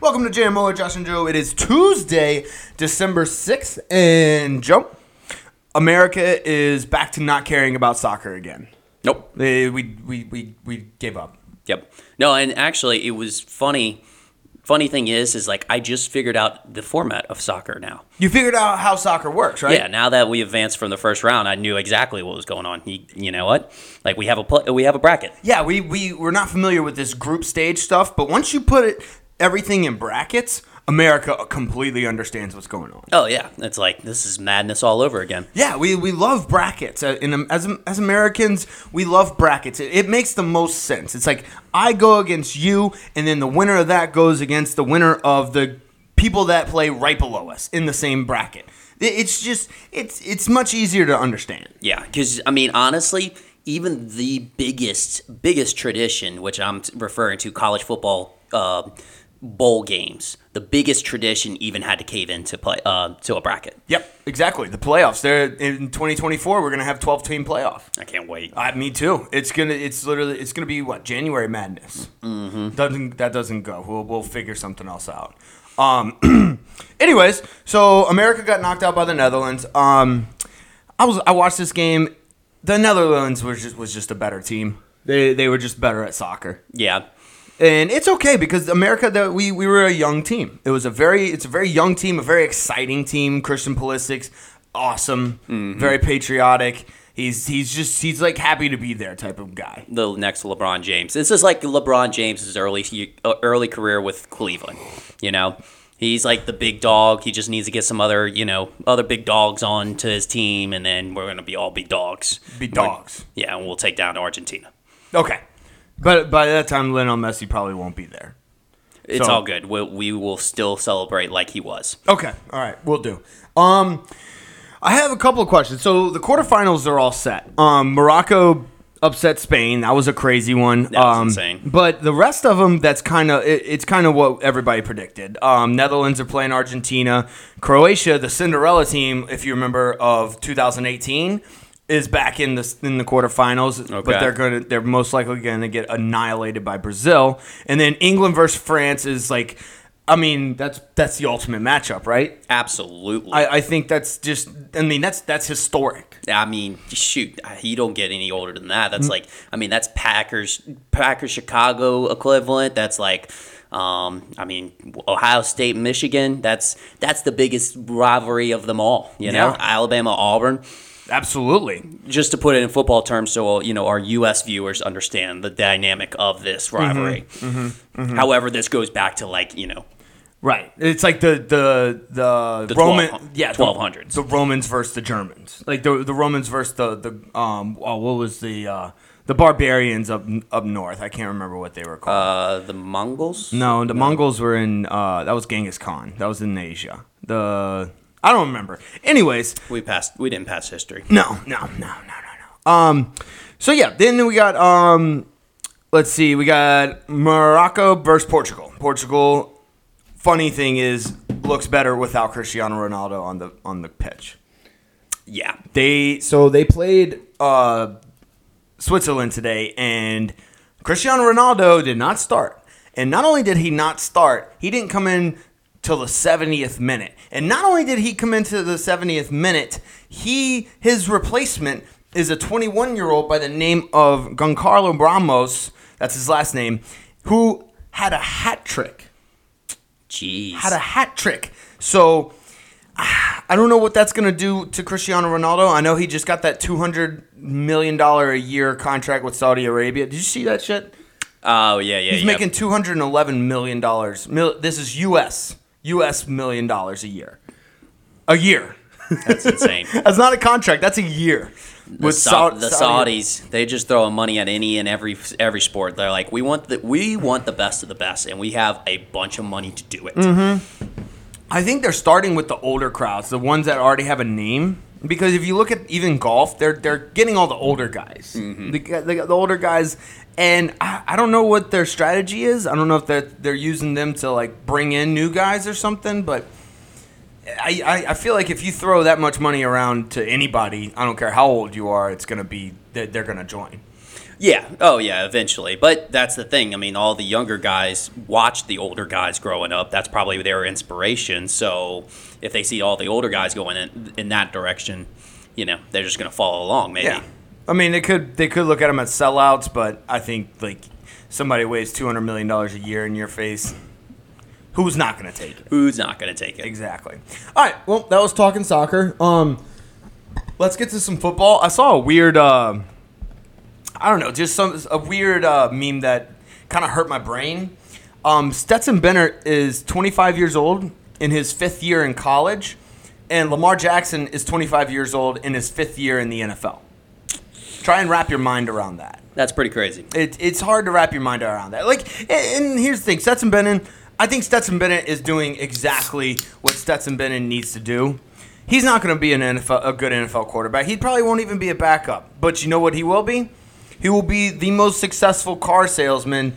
Welcome to JMO Josh and Joe. It is Tuesday, December 6th, and Joe, America is back to not caring about soccer again. Nope. They, we, we, we, we gave up. Yep. No, and actually, it was funny. Funny thing is, is like I just figured out the format of soccer now. You figured out how soccer works, right? Yeah. Now that we advanced from the first round, I knew exactly what was going on. You, you know what? Like we have a pl- we have a bracket. Yeah, we, we, we're not familiar with this group stage stuff, but once you put it everything in brackets, America completely understands what's going on. Oh yeah, it's like this is madness all over again. Yeah, we, we love brackets. Uh, in, as, as Americans, we love brackets. It, it makes the most sense. It's like I go against you, and then the winner of that goes against the winner of the people that play right below us in the same bracket. It, it's just it's it's much easier to understand. Yeah, because I mean, honestly, even the biggest biggest tradition, which I'm referring to, college football uh, bowl games, the biggest tradition even had to cave in to play uh, to a bracket. Yep, exactly. The playoffs. There in 2024, we're gonna have 12 team playoff. I can't wait. Uh, me too. It's gonna. It's literally. It's gonna be what January madness. Mm-hmm. Doesn't that doesn't go? We'll we'll figure something else out. Um. anyways, so America got knocked out by the Netherlands. Um, I was I watched this game. The Netherlands was just was just a better team. They they were just better at soccer. Yeah, and it's okay because America that we we were a young team. It was a very it's a very young team, a very exciting team. Christian Pulisic's awesome, very patriotic. He's he's just he's like happy to be there type of guy. the next LeBron James. This is like LeBron James's early uh, early career with Cleveland. You know, he's like the big dog. He just needs to get some other you know other big dogs on to his team, and then we're gonna be all big dogs. Be dogs. Yeah, and we'll take down Argentina. Okay, but by that time, Lionel Messi probably won't be there. It's So- all good. We, we will still celebrate like he was. Okay, all right, we'll do. Um, I have a couple of questions. So the quarterfinals are all set. Um, Morocco upset Spain. That was a crazy one. That was um, insane. But the rest of them, that's kind of it, it's kind of what everybody predicted. Um, Netherlands are playing Argentina. Croatia, the Cinderella team, if you remember, of 2018. Is back in the in the quarterfinals, but they're gonna they're most likely gonna get annihilated by Brazil, and then England versus France is like, I mean that's that's the ultimate matchup, right? Absolutely. I, I think that's just. I mean, that's that's historic. I mean, shoot, he don't get any older than that. That's like, I mean, that's Packers, Packers Chicago equivalent. That's like, um, I mean, Ohio State, Michigan. That's that's the biggest rivalry of them all. You know, Yeah. Alabama, Auburn. Absolutely. Just to put it in football terms, so you know our U.S. viewers understand the dynamic of this rivalry. Mm-hmm. However, this goes back to like you know Right. It's like the the the, The Roman 12 yeah the- 1200s. The, Romans versus the Germans. Like the the Romans versus the the um oh, what was the uh the barbarians up up north. I can't remember what they were called. uh, the Mongols. no, the Mongols were in uh that was Genghis Khan. That was in Asia. The I don't remember. Anyways, We passed. We didn't pass history. No, no, no, no, no, no. Um, so yeah, then we got um, let's see, we got Morocco versus Portugal. Portugal. Funny thing is, looks better without Cristiano Ronaldo on the on the pitch. Yeah. They so they played uh, Switzerland today, and Cristiano Ronaldo did not start. And not only did he not start, he didn't come in till the 70th minute. And not only did he come into the 70th minute, he his replacement is a 21 year old by the name of Goncalo Ramos. That's his last name, who had a hat trick Jeez. had a hat trick. So I don't know what that's gonna do to Cristiano Ronaldo. I know he just got that two hundred million dollar a year contract with Saudi Arabia. Did you see that shit? Oh yeah, yeah. He's yeah. making two hundred and eleven million dollars. This is U.S. U.S. million dollars a year. A year. That's insane. That's not a contract. That's a year. the, Sau- the Saudis, they just throw money at any and every every sport. They're like, we want the we want the best of the best, and we have a bunch of money to do it. Mm-hmm. I think they're starting with the older crowds, the ones that already have a name. Because if you look at even golf, they're they're getting all the older guys, Mm-hmm. the, the, the older guys, and I, I don't know what their strategy is. I don't know if they're they're using them to like bring in new guys or something. But I, I, I feel like if you throw that much money around to anybody, I don't care how old you are, it's gonna be they're, they're gonna join. Yeah. Oh, yeah. Eventually, but that's the thing. I mean, all the younger guys watch the older guys growing up. That's probably their inspiration. So if they see all the older guys going in, in that direction, you know, they're just going to follow along. Maybe. Yeah. I mean, they could they could look at them as sellouts, but I think like somebody weighs two hundred million dollars a year in your face. Who's not going to take it? Who's not going to take it? Exactly. All right. Well, that was talking soccer. Um, let's get to some football. I saw a weird. Uh, I don't know, just some a weird uh, meme that kind of hurt my brain. Um, Stetson Bennett is 25 years old in his fifth year in college, and Lamar Jackson is 25 years old in his fifth year in the NFL. Try and wrap your mind around that. That's pretty crazy. It, it's hard to wrap your mind around that. Like, and, and here's the thing: Stetson Bennett. I think Stetson Bennett is doing exactly what Stetson Bennett needs to do. He's not going to be an NFL, a good NFL quarterback. He probably won't even be a backup. But you know what he will be? He will be the most successful car salesman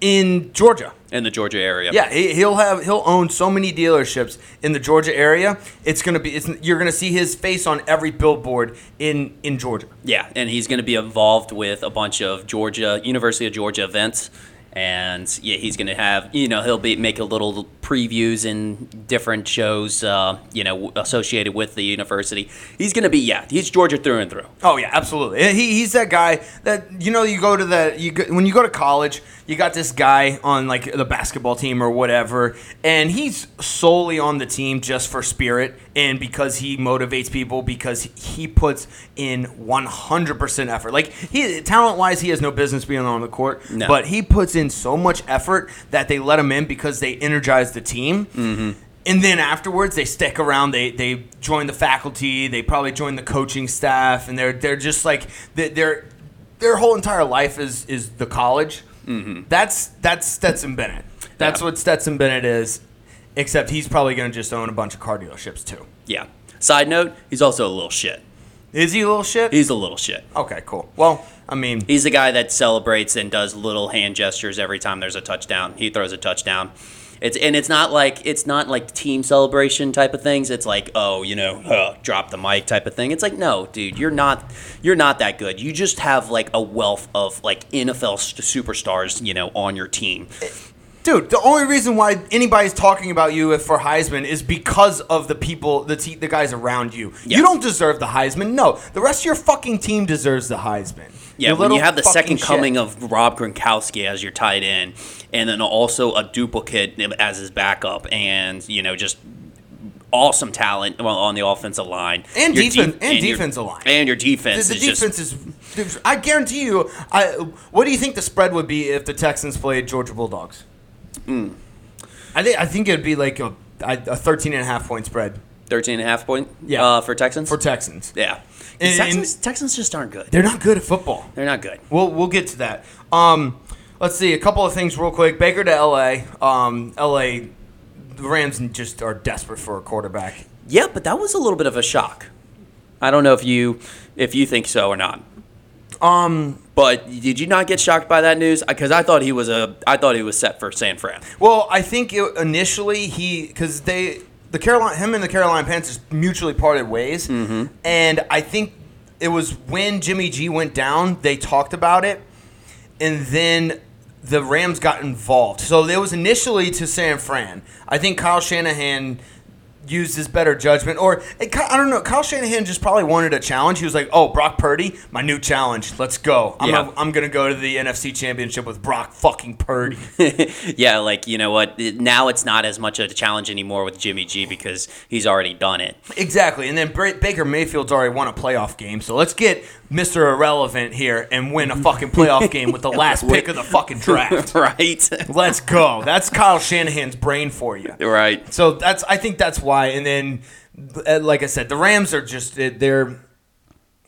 in Georgia. In the Georgia area. Yeah, he, he'll have he'll own so many dealerships in the Georgia area. It's gonna be it's, you're gonna see his face on every billboard in in Georgia. Yeah, and he's going to be involved with a bunch of Georgia University of Georgia events, and yeah, he's going to have you know he'll be make a little previews in different shows, uh, you know, associated with the university. He's going to be yeah, he's Georgia through and through. Oh yeah, absolutely. He, he's that guy that you know you go to the you go, when you go to college, you got this guy on like the basketball team or whatever, and he's solely on the team just for spirit and because he motivates people because he puts in 100% effort. Like he talent wise, he has no business being on the court, No. but he puts in so much effort that they let him in because they energize the team. Mm-hmm. And then afterwards, they stick around. They they join the faculty. They probably join the coaching staff, and they're they're just like they're their whole entire life is is the college. Mm-hmm. That's that's Stetson Bennett. That's Yeah. what Stetson Bennett is. Except he's probably going to just own a bunch of car dealerships too. Yeah. Side note, he's also a little shit. Is he a little shit? He's a little shit. okay, cool. Well, I mean, He's the guy that celebrates and does little hand gestures every time there's a touchdown. He throws a touchdown. It's and it's not like it's not like team celebration type of things. It's like oh you know uh, drop the mic type of thing. It's like no dude you're not you're not that good. You just have like a wealth of like NFL st- superstars you know on your team. Dude, the only reason why anybody's talking about you for Heisman is because of the people, the te- the guys around you. You don't deserve the Heisman. No, the rest of your fucking team deserves the Heisman. Yeah, You when you have the second shit. coming of Rob Gronkowski as your tight end, and then also a duplicate as his backup, and you know just awesome talent on- on the offensive line And Your defen- and your- defensive line. and your the, defense the is defense just is. I guarantee you. I. What do you think the spread would be if the Texans played Georgia Bulldogs? Hmm. I think I think it'd be like a a 13 and a half point spread 13 and a half point Yeah. uh, for Texans. for Texans. yeah, And- Texans, Texans just aren't good. They're not good at football. They're not good. We'll we'll get to that. Um, let's see a couple of things real quick. Baker to L.A. Um, L.A. The Rams just are desperate for a quarterback. Yeah, but that was a little bit of a shock. I don't know if you if you think so or not. Um, But did you not get shocked by that news? Because I thought he was a I thought he was set for San Fran. well, I think it, initially he because they the Carolina him and the Carolina Panthers mutually parted ways, and I think it was when Jimmy G went down they talked about it, and then the Rams got involved. So it was initially to San Fran. I think Kyle Shanahan used his better judgment, or eh, I don't know. Kyle Shanahan just probably wanted a challenge. He was like, "Oh, Brock Purdy, my new challenge. Let's go. I'm, Yeah. gonna, I'm gonna go to the NFC Championship with Brock fucking Purdy." yeah, like you know what? Now it's not as much of a challenge anymore with Jimmy G because he's already done it. exactly. And then Baker Mayfield's already won a playoff game, so let's get Mr. Irrelevant here and win a fucking playoff game with the last pick of the fucking draft. right? Let's go. That's Kyle Shanahan's brain for you. right. So that's I think that's why. And then, uh, like I said, the Rams are just uh, they're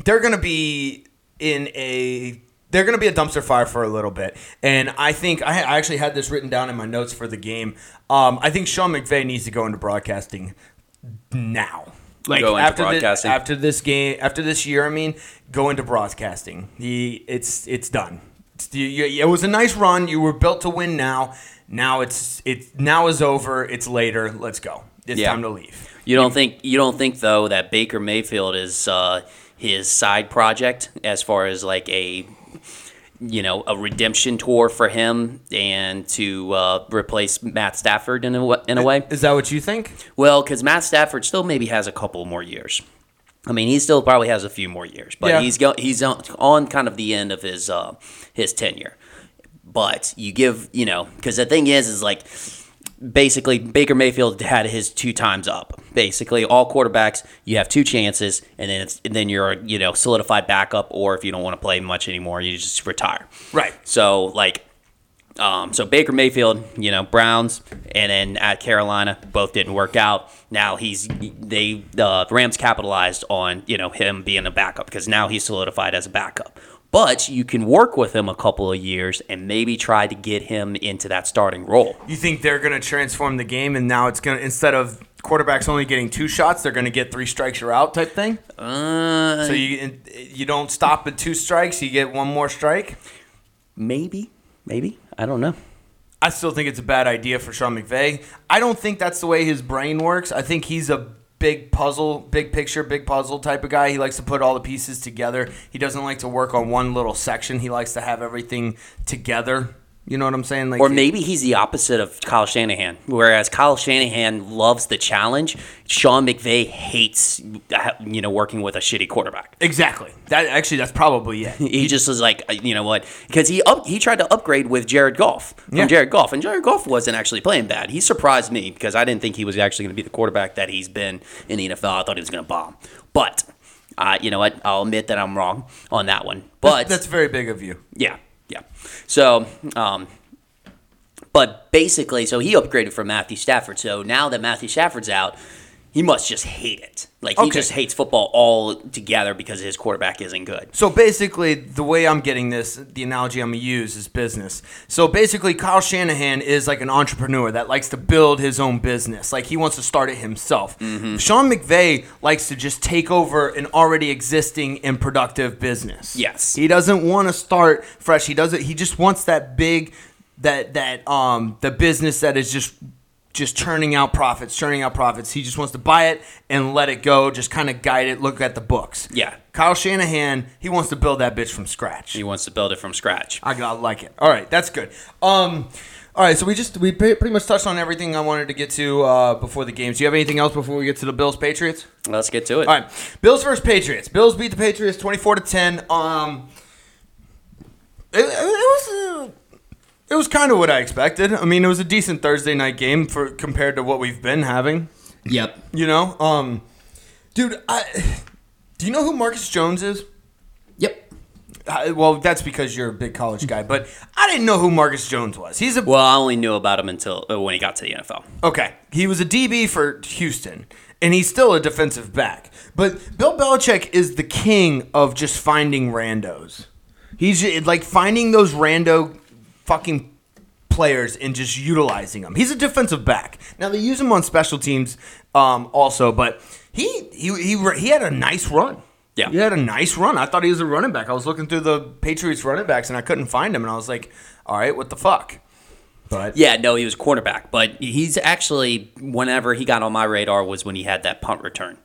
they're gonna be in a they're gonna be a dumpster fire for a little bit. And I think I, I actually had this written down in my notes for the game. Um, I think Sean McVay needs to go into broadcasting now. Like Go into after this, after this game, after this year, I mean, go into broadcasting. He, it's it's done. It's, you, you- it was a nice run. You were built to win. Now, now it's it's now is over. It's later. Let's go. It's Yeah. time to leave. You don't think you don't think though that Baker Mayfield is uh, his side project as far as like a you know, a redemption tour for him and to uh, replace Matt Stafford in a in a way. Is that what you think? Well, because Matt Stafford still maybe has a couple more years. I mean, he still probably has a few more years, but Yeah. he's go- he's on, on kind of the end of his uh, his tenure. But you give you know because the thing is is like basically Baker Mayfield had his two times up. Basically, all quarterbacks you have two chances, and then it's and then you're you know solidified backup, or if you don't want to play much anymore, you just retire. Right. So like, um, so Baker Mayfield, you know, Browns, and then at Carolina, both didn't work out. Now he's they the Rams capitalized on you know him being a backup because now he's solidified as a backup. But you can work with him a couple of years and maybe try to get him into that starting role. You think they're going to transform the game, and now it's going to instead of quarterbacks only getting two shots, they're going to get three strikes you're out type thing. Uh, So you you don't stop at two strikes, you get one more strike. maybe, maybe I don't know. I still think it's a bad idea for Sean McVay. I don't think that's the way his brain works. I think he's a big puzzle, big picture, big puzzle type of guy. He likes to put all the pieces together. He doesn't like to work on one little section. He likes to have everything together. You know what I'm saying? Like Or maybe he's the opposite of Kyle Shanahan. Whereas Kyle Shanahan loves the challenge, Sean McVay hates you know working with a shitty quarterback. exactly. That actually that's probably it. He just was like, uh, you know what? Because he up, he tried to upgrade with Jared Goff from Yeah. Jared Goff, and Jared Goff wasn't actually playing bad. He surprised me because I didn't think he was actually going to be the quarterback that he's been in the NFL. I thought he was going to bomb, but uh, you know what? I'll admit that I'm wrong on that one. But that's very big of you. yeah, yeah. So, um, but basically, so he upgraded from Matthew Stafford. So now that Matthew Stafford's out, he must just hate it. Like he Okay. just hates football all together because his quarterback isn't good. So basically, the way I'm getting this, the analogy I'm gonna use is business. So basically, Kyle Shanahan is like an entrepreneur that likes to build his own business. Like he wants to start it himself. Sean McVay likes to just take over an already existing and productive business. Yes. he doesn't want to start fresh. He doesn't. He just wants that big, that that um the business that is just just churning out profits, churning out profits. He just wants to buy it and let it go, just kind of guide it, look at the books. Yeah. Kyle Shanahan, he wants to build that bitch from scratch. He wants to build it from scratch. I got like it. All right, that's good. Um, all right, so we just we pretty much touched on everything I wanted to get to uh, before the games. Do you have anything else before we get to the Bills Patriots? Let's get to it. All right, Bills versus Patriots. Bills beat the Patriots twenty four to ten. Um, it, it was. Uh, it was kind of what I expected. I mean, it was a decent Thursday night game for compared to what we've been having. Yep. You know, um, dude, I, do you know who Marcus Jones is? Yep. Uh, well, that's because you're a big college guy, but I didn't know who Marcus Jones was. He's a Well, I only knew about him until uh, when he got to the NFL. okay. He was a DB for Houston, and he's still a defensive back. But Bill Belichick is the king of just finding randos. He's like finding those rando fucking players and just utilizing them. He's a defensive back. Now they use him on special teams um, also, but he he he he had a nice run. Yeah. he had a nice run. I thought he was a running back. I was looking through the Patriots running backs and I couldn't find him, and I was like, all right, what the fuck? But Yeah, no, he was quarterback, but he's actually whenever he got on my radar was when he had that punt return.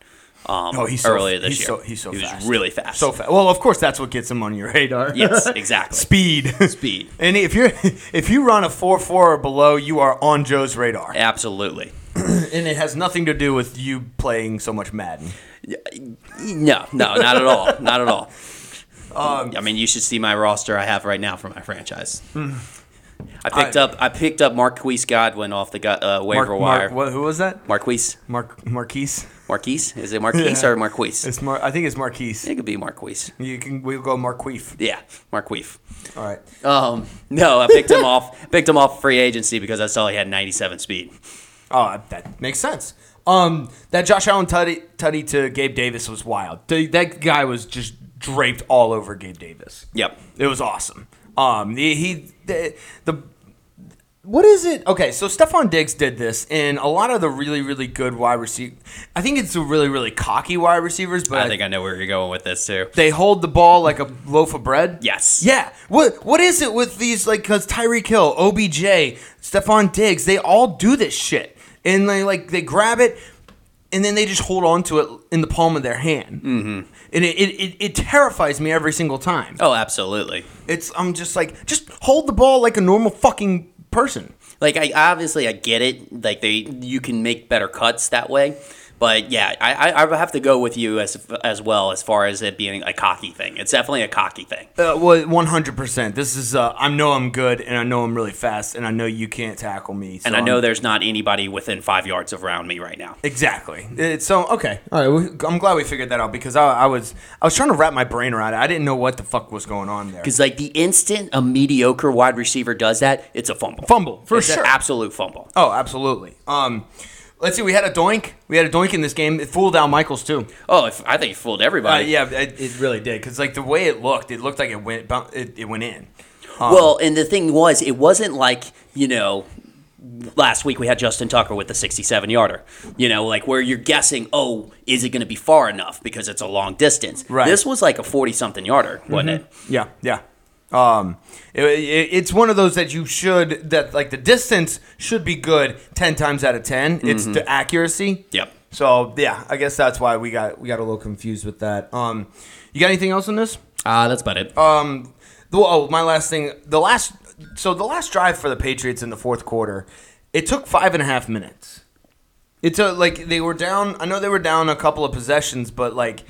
Um, Oh, he's so, earlier this he's year. So, he's so he fast. was really fast. So fast. Well, of course, that's what gets him on your radar. Yes, exactly. Speed. Speed. And if you're if you run a four four or below, you are on Joe's radar, Absolutely. and it has nothing to do with you playing so much Madden. No, no, not at all. Not at all. Um, I mean, you should see my roster I have right now for my franchise. I picked I- up I picked up Marquise Goodwin off the uh, waiver Mark, wire. Mark, what, who was that? Marquise, Mark Marquise. Marquise, is it Marquise Yeah. or Marquise? It's Mar. I think it's Marquise. It could be Marquise. You can. We'll go Marqueef. Yeah, Marquise. All right. Um, no, I picked him off. Picked him off free agency because I saw he had 97 speed. Oh, that makes sense. Um, that Josh Allen tutty, tutty to Gabe Davis was wild. That guy was just draped all over Gabe Davis. Yep. It was awesome. Um, the, he the, the what is it? Okay, so Stefon Diggs did this, and a lot of the really really good wide receiver. I think it's the really really cocky wide receivers, but I think I know where you're going with this too. they hold the ball like a loaf of bread. Yes. Yeah. What what is it with these like cuz Tyreek Hill, OBJ, Stefon Diggs, they all do this shit. And they like they grab it and then they just hold on to it in the palm of their hand, mm-hmm. and it, it, it, it terrifies me every single time. Oh, absolutely. It's I'm just like just hold the ball like a normal fucking person. Like I obviously I get it. Like they you can make better cuts that way. But yeah, I, I I have to go with you as as well as far as it being a cocky thing. It's definitely a cocky thing. Uh, well, one hundred percent. This is uh, I know I'm good, and I know I'm really fast, and I know you can't tackle me. And I know I'm- there's not anybody within five yards of around me right now. exactly. It's so okay. All right, I'm glad we figured that out because I, I was I was trying to wrap my brain around it. I didn't know what the fuck was going on there. Because like the instant a mediocre wide receiver does that, it's a fumble. Fumble for it's sure. an absolute fumble. oh, absolutely. Um, let's see. We had a doink. We had a doink in this game. It fooled Al Michaels too. Oh, if, I think it fooled Uh, everybody. yeah, it, it really did because like the way it looked, it looked like it went it, it went in. Well, and the thing was, it wasn't like you know. Last week we had Justin Tucker with the 67 yarder. You know, like where you're guessing, oh, is it going to be far enough because it's a long distance? Right. This was like a 40 something yarder, wasn't it? Yeah, yeah. Um, it, it- it's one of those that you should that like the distance should be good ten times out of 10 It's the accuracy. Yep. So yeah, I guess that's why we got we got a little confused with that. Um, you got anything else on this? Uh, that's about it. Um, the, oh, my last thing. The last. So the last drive for the Patriots in the fourth quarter, it took five and a half minutes. It took like they were down. I know they were down a couple of possessions, but like,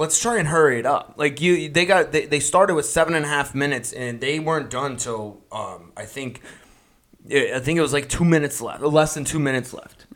let's try and hurry it up. Like you, they got they, they started with seven and a half minutes, and they weren't done till um, I think. I think it was like two minutes left, less than two minutes left.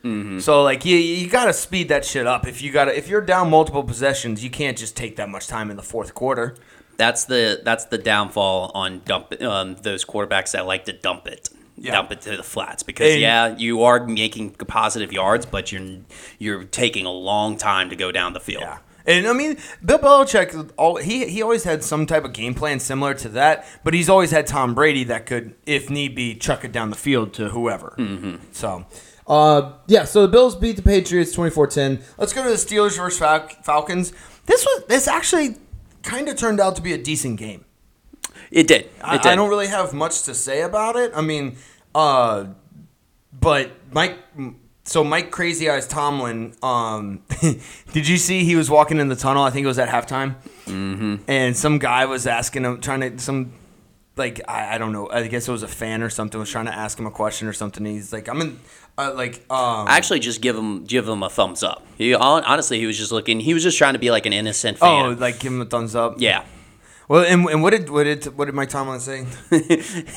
So like you, you got to speed that shit up. If you got if you're down multiple possessions, you can't just take that much time in the fourth quarter. That's the that's the downfall on dump um, those quarterbacks that like to dump it. Yeah. Dump it to the flats because And- yeah, you are making positive yards, but you're you're taking a long time to go down the field. Yeah. And I mean, Bill Belichick, all, he he always had some type of game plan similar to that, but he's always had Tom Brady that could, if need be, chuck it down the field to whoever. Mm-hmm. So, uh, yeah. So the Bills beat the Patriots 24-10. Let's go to the Steelers versus Fal- Falcons. This was this actually kind of turned out to be a decent game. It did. It I, did. I don't really have much to say about it. I mean, uh, but Mike. So Mike Crazy Eyes Tomlin, um, did you see he was walking in the tunnel? I think it was at halftime, mm-hmm. and some guy was asking him, trying to some, like I, I don't know, I guess it was a fan or something was trying to ask him a question or something. He's like, I'm in, uh, like, um, Actually, just give him give him a thumbs up. He honestly, he was just looking. He was just trying to be like an innocent fan. oh, like give him a thumbs up. yeah. Well, and, and what did what did what did Mike Tomlin say?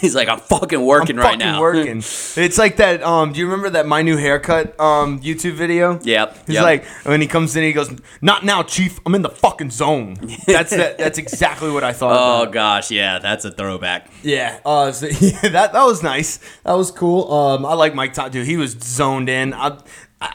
He's like, I'm fucking working I'm right fucking now. working. It's like that. Um, do you remember that my new haircut um YouTube video? Yep, He's yep. like when he comes in, he goes, "Not now, chief. I'm in the fucking zone." That's that. That's exactly what I thought. oh about. gosh, yeah, that's a throwback. yeah. Uh, so, yeah, that that was nice. That was cool. Um, I like Mike Tom. Dude, he was zoned in. I,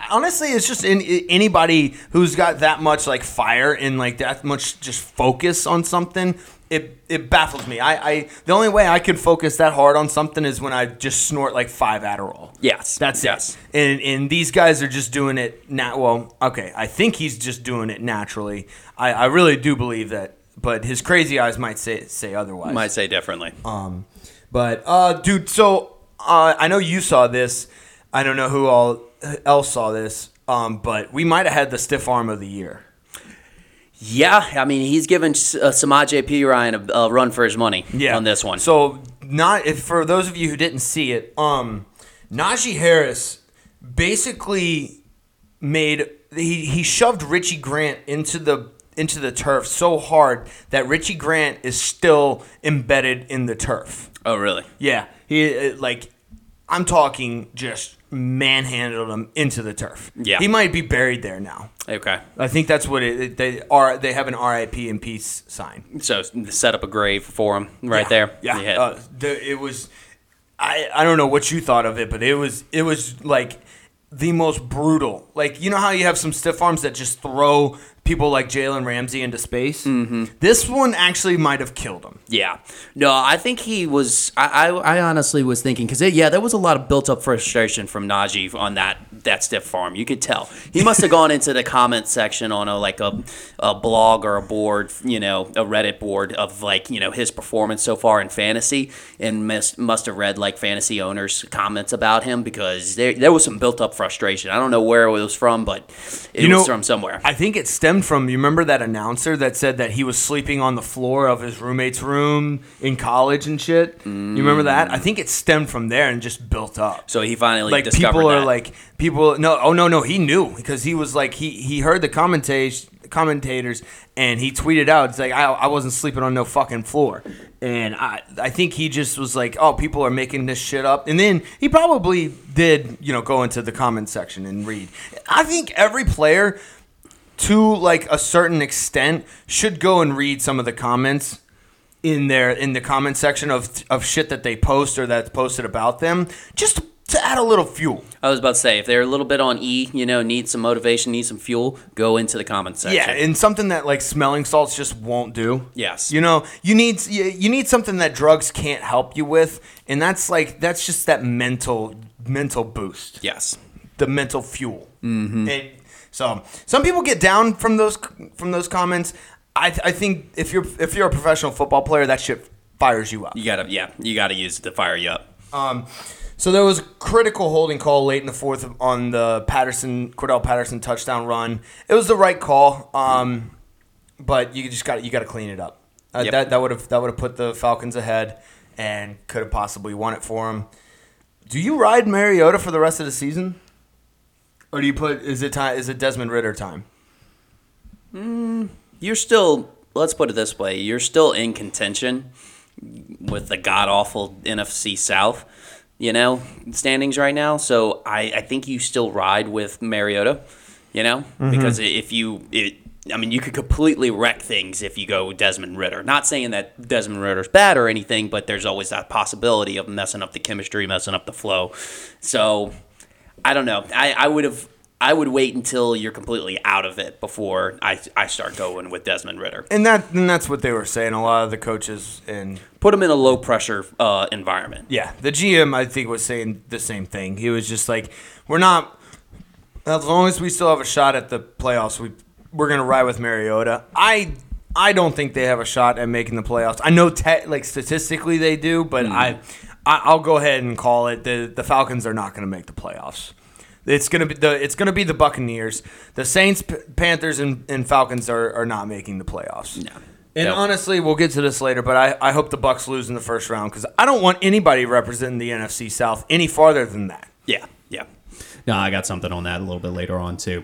honestly, it's just in, anybody who's got that much like fire and like that much just focus on something. It, it baffles me. I, I the only way I can focus that hard on something is when I just snort like five Adderall. Yes, That's yes. it. And and these guys are just doing it now. Well, okay, I think he's just doing it naturally. I, I really do believe that, but his crazy eyes might say say otherwise. Might say differently. Um, but uh, dude, so uh, I know you saw this. I don't know who all else saw this. Um, but we might have had the stiff arm of the year. Yeah, I mean, he's given uh, Samaj P. Ryan a, a run for his money Yeah. on this one. So not if for those of you who didn't see it, um, Najee Harris basically made he he shoved Richie Grant into the into the turf so hard that Richie Grant is still embedded in the turf. oh, really? Yeah, he uh, like I'm talking just manhandled him into the turf. Yeah. he might be buried there now. Okay. I think that's what it. They are. They have an RIP in peace sign. So set up a grave for him right Yeah, there. Yeah, Yeah. Uh, the, it was. I I don't know what you thought of it, but it was it was like the most brutal. Like you know how you have some stiff arms that just throw people like Jalen Ramsey into space. Mm-hmm. This one actually might have killed him. Yeah. No, I think he was. I, I, I honestly was thinking because yeah, there was a lot of built up frustration from Najee on that that stiff farm. You could tell he must have gone into the comment section on a like a, a blog or a board, you know, a Reddit board of like you know his performance so far in fantasy, and must must have read like fantasy owners' comments about him because there there was some built up frustration. I don't know where it was from, but it You was know, from somewhere. I think it stemmed from you remember that announcer that said that he was sleeping on the floor of his roommate's room in college and shit. You remember that? I think it stemmed from there and just built up. so he finally like discovered people are like people no oh no no he knew because he was like he he heard the commentators commentators and he tweeted out it's like I, I wasn't sleeping on no fucking floor and I I think he just was like oh people are making this shit up and then he probably did you know go into the comment section and read I think every player to like a certain extent should go and read some of the comments in there in the comment section of of shit that they post or that's posted about them just to add a little fuel. I was about to say, if they're a little bit on E, you know, need some motivation, need some fuel, go into the comment section. Yeah, and something that like smelling salts just won't do. Yes. You know, you need you, need something that drugs can't help you with, and that's like that's just that mental mental boost. Yes. the mental fuel. Mm-hmm. And so some people get down from those from those comments. I, I think if you're if you're a professional football player, that shit fires you up. You gotta, yeah, you gotta use it to fire you up. Um, so there was a critical holding call late in the fourth on the Patterson Cordell Patterson touchdown run. It was the right call, um, but you just got you got to clean it up. Uh, Yep. That that would have that would have put the Falcons ahead and could have possibly won it for them. Do you ride Mariota for the rest of the season, or do you put is it time is it Desmond Ridder time? You're still, let's put it this way, you're still in contention with the god awful NFC South, you know, standings right now. So I, I think you still ride with Mariota, you know, Mm-hmm. because if you, it, I mean, you could completely wreck things if you go Desmond Ridder. Not saying that Desmond Ridder's bad or anything, but there's always that possibility of messing up the chemistry, messing up the flow. So I don't know. I, I would have. I would wait until you're completely out of it before I, I start going with Desmond Ridder. And that and that's what they were saying. A lot of the coaches and Put him in a low pressure uh, environment. Yeah, the GM I think was saying the same thing. He was just like, "We're not as long as we still have a shot at the playoffs. We we're gonna ride with Mariota." I I don't think they have a shot at making the playoffs. I know te- like statistically they do, but I, I I'll go ahead and call it the the Falcons are not gonna make the playoffs. It's gonna be the it's gonna be the Buccaneers, the Saints, P- Panthers, and, and Falcons are, are not making the playoffs. No. And No. honestly, we'll get to this later, but I, I hope the Bucks lose in the first round because I don't want anybody representing the NFC South any farther than that. Yeah, yeah. No, I got something on that a little bit later on too.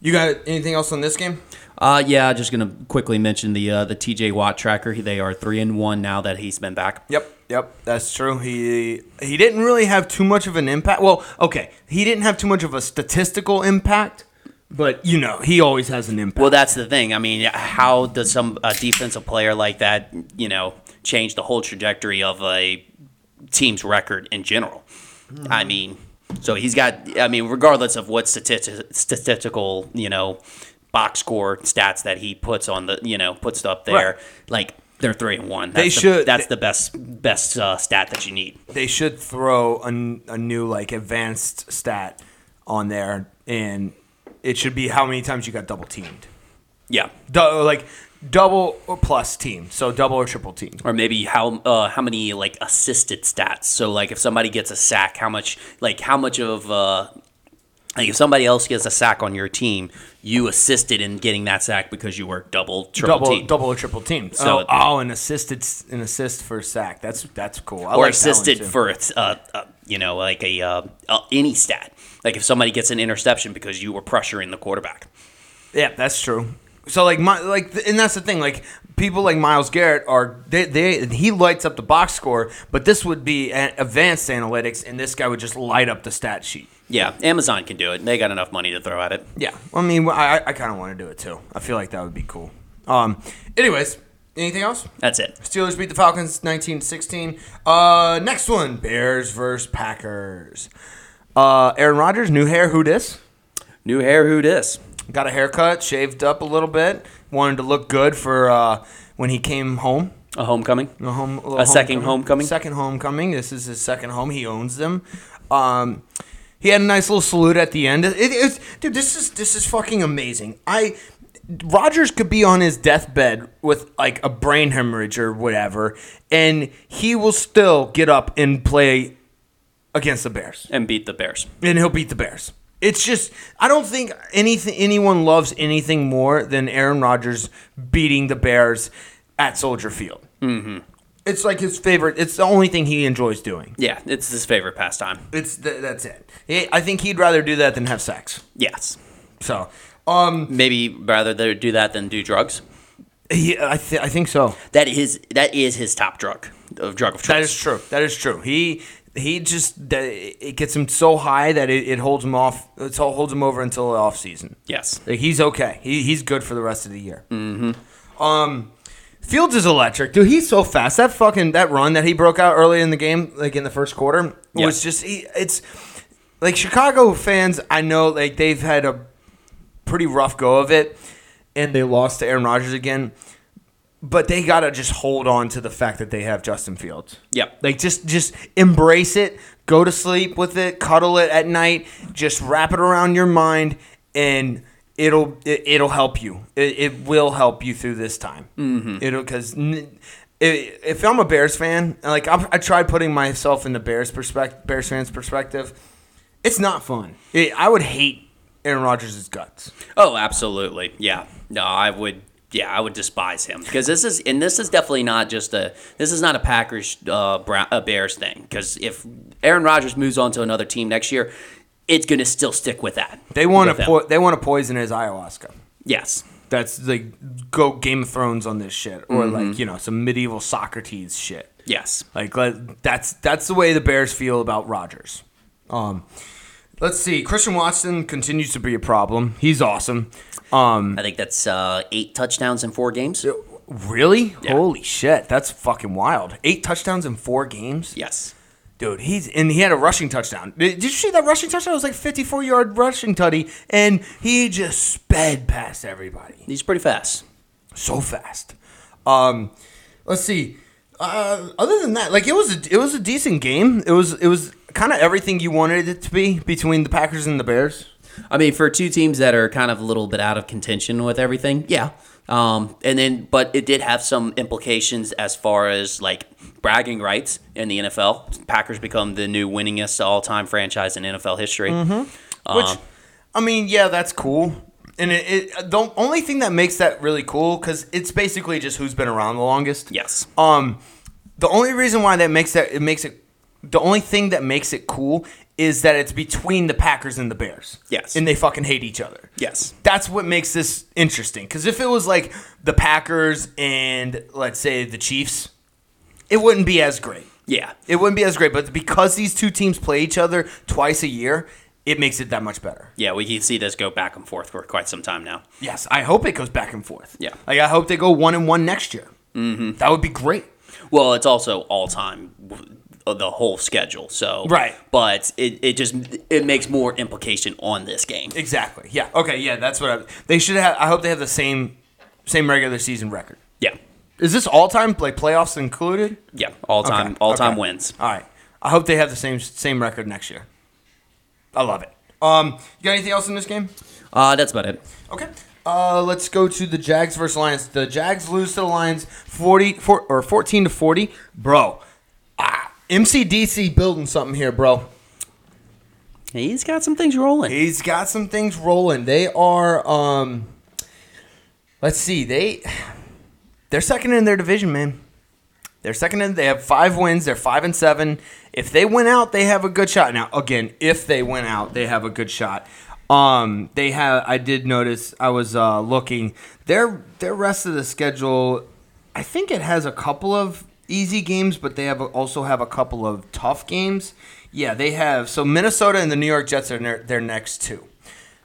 You got anything else on this game? Uh, yeah, just gonna quickly mention the uh, the TJ Watt tracker. They are three and one now that he's been back. Yep, yep, that's true. He he didn't really have too much of an impact. Well, okay, he didn't have too much of a statistical impact, but you know, he always has an impact. Well, that's the thing. I mean, how does some a defensive player like that, you know, change the whole trajectory of a team's record in general? Hmm. I mean, so he's got. I mean, regardless of what stati- statistical, you know, box score stats that he puts on the, you know, puts up there, Right. like they're three and one. That's They the, should- That's the best best uh, stat that you need. they should throw a, a new like advanced stat on there, and it should be how many times you got double teamed. Yeah. Du- like double or plus team, so double or triple team. or maybe how uh, how many like assisted stats. So like if somebody gets a sack, how much like how much of uh, like if somebody else gets a sack on your team, you assisted in getting that sack because you were double triple double team. double or triple team. So- oh, oh, an assisted an assist for a sack. That's that's cool. I or like assisted for uh, uh, you know like a uh, any stat. Like if somebody gets an interception because you were pressuring the quarterback. Yeah, that's true. So like my like, and that's the thing. Like people like Myles Garrett are they they he lights up the box score, but this would be advanced analytics, and this guy would just light up the stat sheet. Yeah, Amazon can do it. They got enough money to throw at it. Yeah, I mean, I I kind of want to do it too. I feel like that would be cool. Um, anyways, anything else? That's it. Steelers beat the Falcons 19-16. Uh, next one, Bears versus Packers. Uh, Aaron Rodgers, new hair, who dis? New hair, who dis? got a haircut, shaved up a little bit, wanted to look good for uh, when he came home. A homecoming. A, home, little A second homecoming? Second homecoming. This is his second home. He owns them. Um, he had a nice little salute at the end. It, it's dude, this is this is fucking amazing. I Rodgers could be on his deathbed with like a brain hemorrhage or whatever, and he will still get up and play against the Bears, And beat the Bears. and he'll beat the Bears. It's just I don't think anything anyone loves anything more than Aaron Rodgers beating the Bears at Soldier Field. Mm-hmm. It's like his favorite. It's the only thing he enjoys doing. Yeah, it's his favorite pastime. It's th- that's it. He, I think he'd rather do that than have sex. Yes. So, um, Maybe rather they do that than do drugs. he, I, th- I think so. That is that is his top drug of drug of choice. That is true. That is true. He he just it gets him so high that it, it holds him off. It holds him over until the off season. yes. Like he's okay. He, he's good for the rest of the year. Mm-hmm. Um, Fields is electric, dude. He's so fast. That fucking that run that he broke out early in the game, like in the first quarter, was just he, it's like Chicago fans. I know like they've had a pretty rough go of it, and they lost to Aaron Rodgers again. But they gotta just hold on to the fact that they have Justin Fields. Yep. Like just just embrace it, go to sleep with it, cuddle it at night, just wrap it around your mind and it'll it, it'll help you. It, it will help you through this time. Mm-hmm. It'll cuz if I'm a Bears fan, like I'm, I tried putting myself in the Bears perspective, Bears fans perspective, it's not fun. It, I would hate Aaron Rodgers' guts. Oh, absolutely. Yeah. No, I would. Yeah, I would despise him because this is and this is definitely not just a this is not a Packers uh, Brown, uh Bears thing because if Aaron Rodgers moves on to another team next year, it's gonna still stick with that. They want to po- they want to poison his ayahuasca. yes. That's like go Game of Thrones on this shit, or like you know some medieval Socrates shit. Yes. Like that's that's the way the Bears feel about Rodgers. Um, let's see. Christian Watson continues to be a problem. He's awesome. Um, I think that's uh, eight touchdowns in four games. really? Holy shit, that's fucking wild. Eight touchdowns in four games, Yes. Dude. He's and he had a rushing touchdown. Did did you see that rushing touchdown? It was like fifty-four yard rushing tutty, and he just sped past everybody. He's pretty fast. so fast. Um, let's see. Uh, other than that, like it was a, it was a decent game. It was it was kind of everything you wanted it to be between the Packers and the Bears. I mean, for two teams that are kind of a little bit out of contention with everything, yeah. Um, and then, but it did have some implications as far as like bragging rights in the NFL. Packers become the new winningest all-time franchise in NFL history. Mm-hmm. Which, I mean, yeah, that's cool. And it, it the only thing that makes that really cool because it's basically just who's been around the longest. Yes. Um, the only reason why that makes that it makes it the only thing that makes it cool is that it's between the Packers and the Bears. Yes. And they fucking hate each other. Yes. That's what makes this interesting. Because if it was like the Packers and let's say the Chiefs, it wouldn't be as great. Yeah. It wouldn't be as great. But because these two teams play each other twice a year, it makes it that much better. Yeah, we can see this go back and forth for quite some time now. Yes, I hope it goes back and forth. Yeah. Like I hope they go one and one next year. Mm-hmm. That would be great. Well, it's also all-time uh, the whole schedule. So Right. but it, it just it makes more implication on this game. Exactly. Yeah. Okay. Yeah. That's what I, they should have. I hope they have the same same regular season record. Yeah. Is this all time like playoffs included? Yeah, all-time Okay, all-time okay. wins. All right. I hope they have the same same record next year. I love it. Um, you got anything else in this game? Uh, that's about it. Okay. Uh, let's go to the Jags versus Lions. The Jags lose to the Lions 40 four, or 14 to 40. Bro, MCDC building something here, bro. He's got some things rolling. He's got some things rolling. They are um let's see. They they're second in their division, man. They're second in they have 5 wins. They're 5 and 7. If they win out, they have a good shot. Now, again, if they win out, they have a good shot. Um they have I did notice I was uh looking their their rest of the schedule I think it has a couple of easy games, but they have also have a couple of tough games. Yeah, they have. So Minnesota and the New York Jets are their, their next two.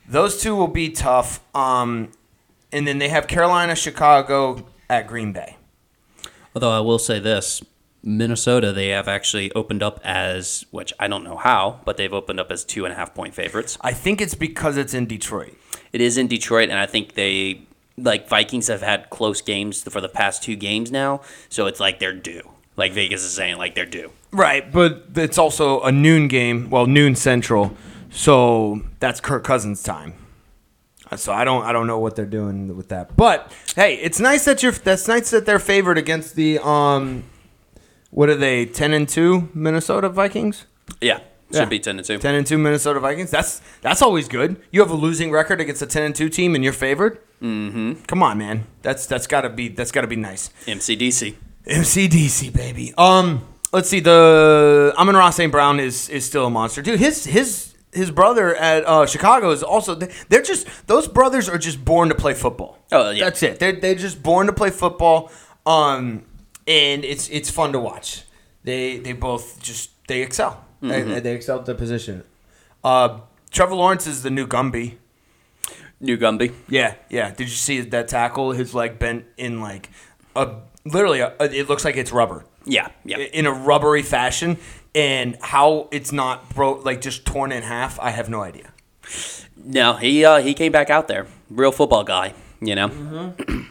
Those two will be tough. Um, and then they have Carolina, Chicago at Green Bay. Although I will say this, Minnesota, they have actually opened up as, which I don't know how, but they've opened up as two and a half point favorites. I think it's because it's in Detroit. It is in Detroit, and I think they, like, Vikings have had close games for the past two games now, so it's like they're due. Like Vegas is saying, like they're due. Right, but it's also a noon game. Well, noon central, so that's Kirk Cousins' time. Uh, So I don't I don't know what they're doing with that. But hey, it's nice that you're that's nice that they're favored against the um what are they, ten and two Minnesota Vikings? Yeah, should Yeah. be ten to two. Ten and two Minnesota Vikings. That's that's always good. You have a losing record against a ten and two team and you're favored? Mm-hmm. Come on, man. That's that's gotta be that's gotta be nice. MCDC. MCDC baby. Um, let's see. The Amon-Ra St. Brown is is still a monster, dude. His his his brother at uh, Chicago is also. They're just those brothers are just born to play football. Oh, yeah. that's it. They're they're just born to play football. Um, and it's it's fun to watch. They they both just they excel. They, they excel at their position. Uh, Trevor Lawrence is the new Gumby. New Gumby. Yeah, yeah. Did you see that tackle? His leg bent in like a literally. A, it looks like it's rubber Yeah, yeah. in a rubbery fashion, and how it's not broke like just torn in half. I have no idea. No, he uh, he came back out there, real football guy. You know, Mm-hmm.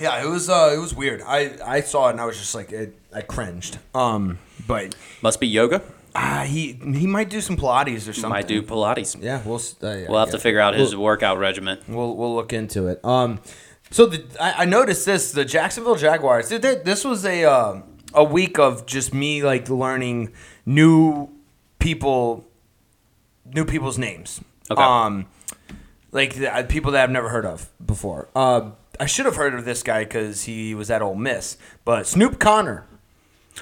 Yeah, it was uh, it was weird. I I saw it and I was just like it, I cringed. Um, but must be yoga. Uh, he he might do some Pilates or something. Might do Pilates. Yeah, we'll uh, yeah, We'll have yeah. to figure out his We'll- workout regimen. We'll we'll look into it. Um, so the I, I noticed this the Jacksonville Jaguars. They, they- this was a uh, a week of just me like learning new people, new people's names. Okay. Um, like the, uh, people that I've never heard of before. Uh, I should have heard of this guy because he was at Ole Miss. But Snoop Conner,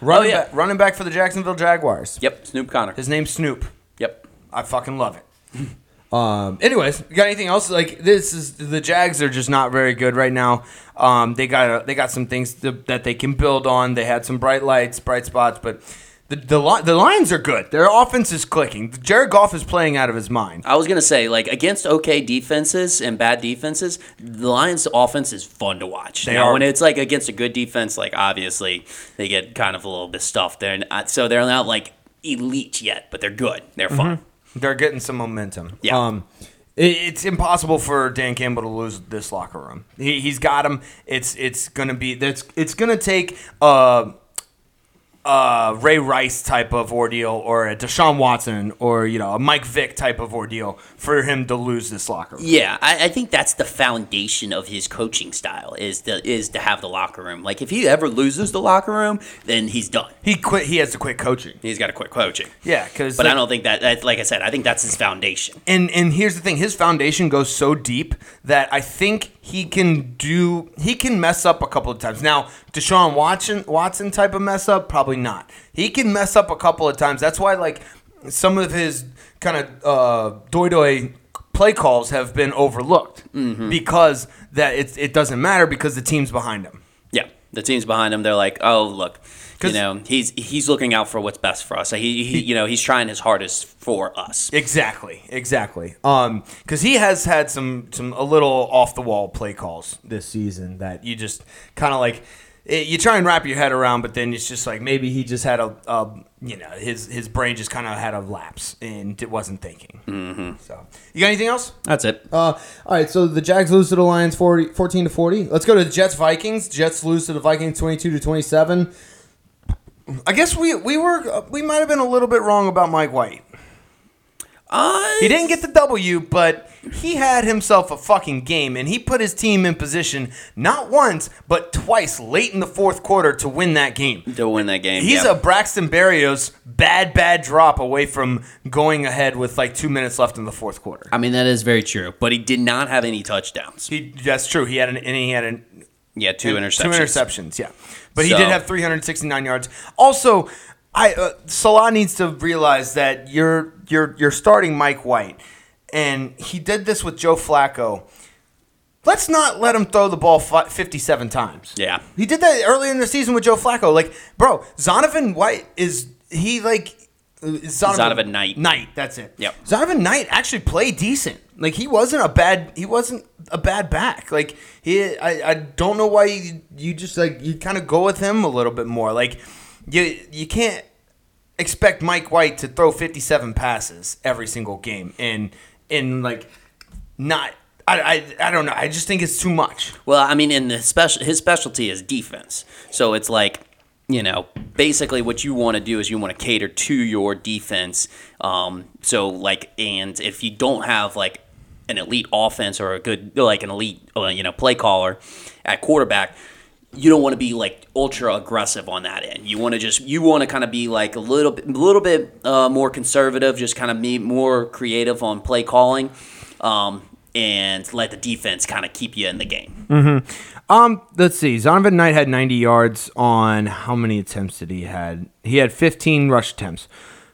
running, Oh, yeah. back, running back for the Jacksonville Jaguars. Yep, Snoop Conner. His name's Snoop. Yep. I fucking love it. Um, anyways, you got anything else? Like this is the Jags are just not very good right now. Um, they got they got some things to, that they can build on. They had some bright lights, bright spots, but the the, the Lions are good. Their offense is clicking. Jared Goff is playing out of his mind. I was gonna say, like against okay defenses and bad defenses, the Lions' offense is fun to watch. They now, are. when it's like against a good defense, like obviously they get kind of a little bit stuffed. They're not, so they're not like elite yet, but they're good. They're fun. They're getting some momentum. Yeah. Um, it's impossible for Dan Campbell to lose this locker room. He, he's got him. It's it's gonna be that's it's gonna take uh, uh, Ray Rice type of ordeal or a Deshaun Watson or you know a Mike Vick type of ordeal for him to lose this locker room. Yeah, I, I think that's the foundation of his coaching style is to is to have the locker room. Like if he ever loses the locker room, then he's done. He quit. He has to quit coaching. He's got to quit coaching. Yeah, because But I don't think that, that. Like I said, I think that's his foundation. And and here's the thing, his foundation goes so deep that I think he can do he can mess up a couple of times. Now, Deshaun Watson Watson type of mess up, probably not. He can mess up a couple of times. That's why like some of his kind of uh doy doy play calls have been overlooked because that it, it doesn't matter because the team's behind him. Yeah, the team's behind him. They're like, oh look, you know, he's he's looking out for what's best for us. He, he you know he's trying his hardest for us. Exactly, exactly. Um, because he has had some some a little off the wall play calls this season that you just kind of like it, you try and wrap your head around, but then it's just like maybe he just had a, a you know his his brain just kind of had a lapse and it wasn't thinking. Mm-hmm. So you got anything else? That's it. Uh, all right, so the Jags lose to the Lions 40, 14 to 40. Let's go to the Jets Vikings. Jets lose to the Vikings 22 to 27. I guess we we were we might have been a little bit wrong about Mike White. Uh, He didn't get the W, but he had himself a fucking game, and he put his team in position not once, but twice late in the fourth quarter to win that game. to win that game. He's yeah. a Braxton Berrios bad, bad drop away from going ahead with like two minutes left in the fourth quarter. I mean, that is very true. but he did not have any touchdowns. He, that's true. He had an, and he had an, Yeah, two interceptions. Two interceptions, yeah. But he did have 369 yards. Also, I uh, Salah needs to realize that you're you're you're starting Mike White, and he did this with Joe Flacco. Let's not let him throw the ball 57 times. Yeah. He did that earlier in the season with Joe Flacco. Like, bro, Zonovan White is he like Zonovan, Zonovan Knight. Knight, that's it. Yep. Zonovan Knight actually played decent. Like he wasn't a bad he wasn't a bad back. Like he I, I don't know why you, you just like you kind of go with him a little bit more. Like you you can't expect Mike White to throw 57 passes every single game and and like not I, I, I don't know. I just think it's too much. Well, I mean, in the special, his specialty is defense. So it's like, you know, basically what you want to do is you want to cater to your defense. Um, so like, and if you don't have like an elite offense or a good like an elite uh, you know play caller at quarterback, you don't want to be like ultra aggressive on that end. You want to just you want to kind of be like a little bit, a little bit uh, more conservative, just kind of be more creative on play calling. Um, and let the defense kind of keep you in the game. Um, let's see. Zonovan Knight had 90 yards on how many attempts did he had? He had 15 rush attempts.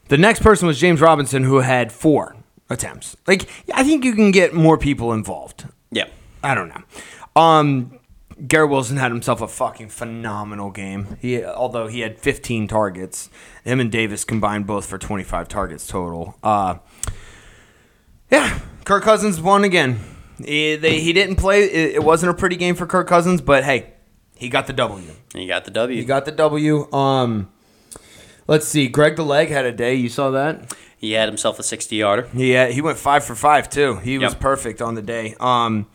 The next person was James Robinson, who had four attempts. Like, I think you can get more people involved. Yeah. I don't know. Um, Garrett Wilson had himself a fucking phenomenal game. He, although he had 15 targets, him and Davis combined both for 25 targets total. Uh, yeah, Kirk Cousins won again. He, they, he didn't play. It, it wasn't a pretty game for Kirk Cousins, but hey, he got the W. You got the W. He got the W. Um, let's see. Greg the Leg had a day. You saw that? he had himself a 60 yarder. Yeah, he went five for five too. He was perfect on the day. Um,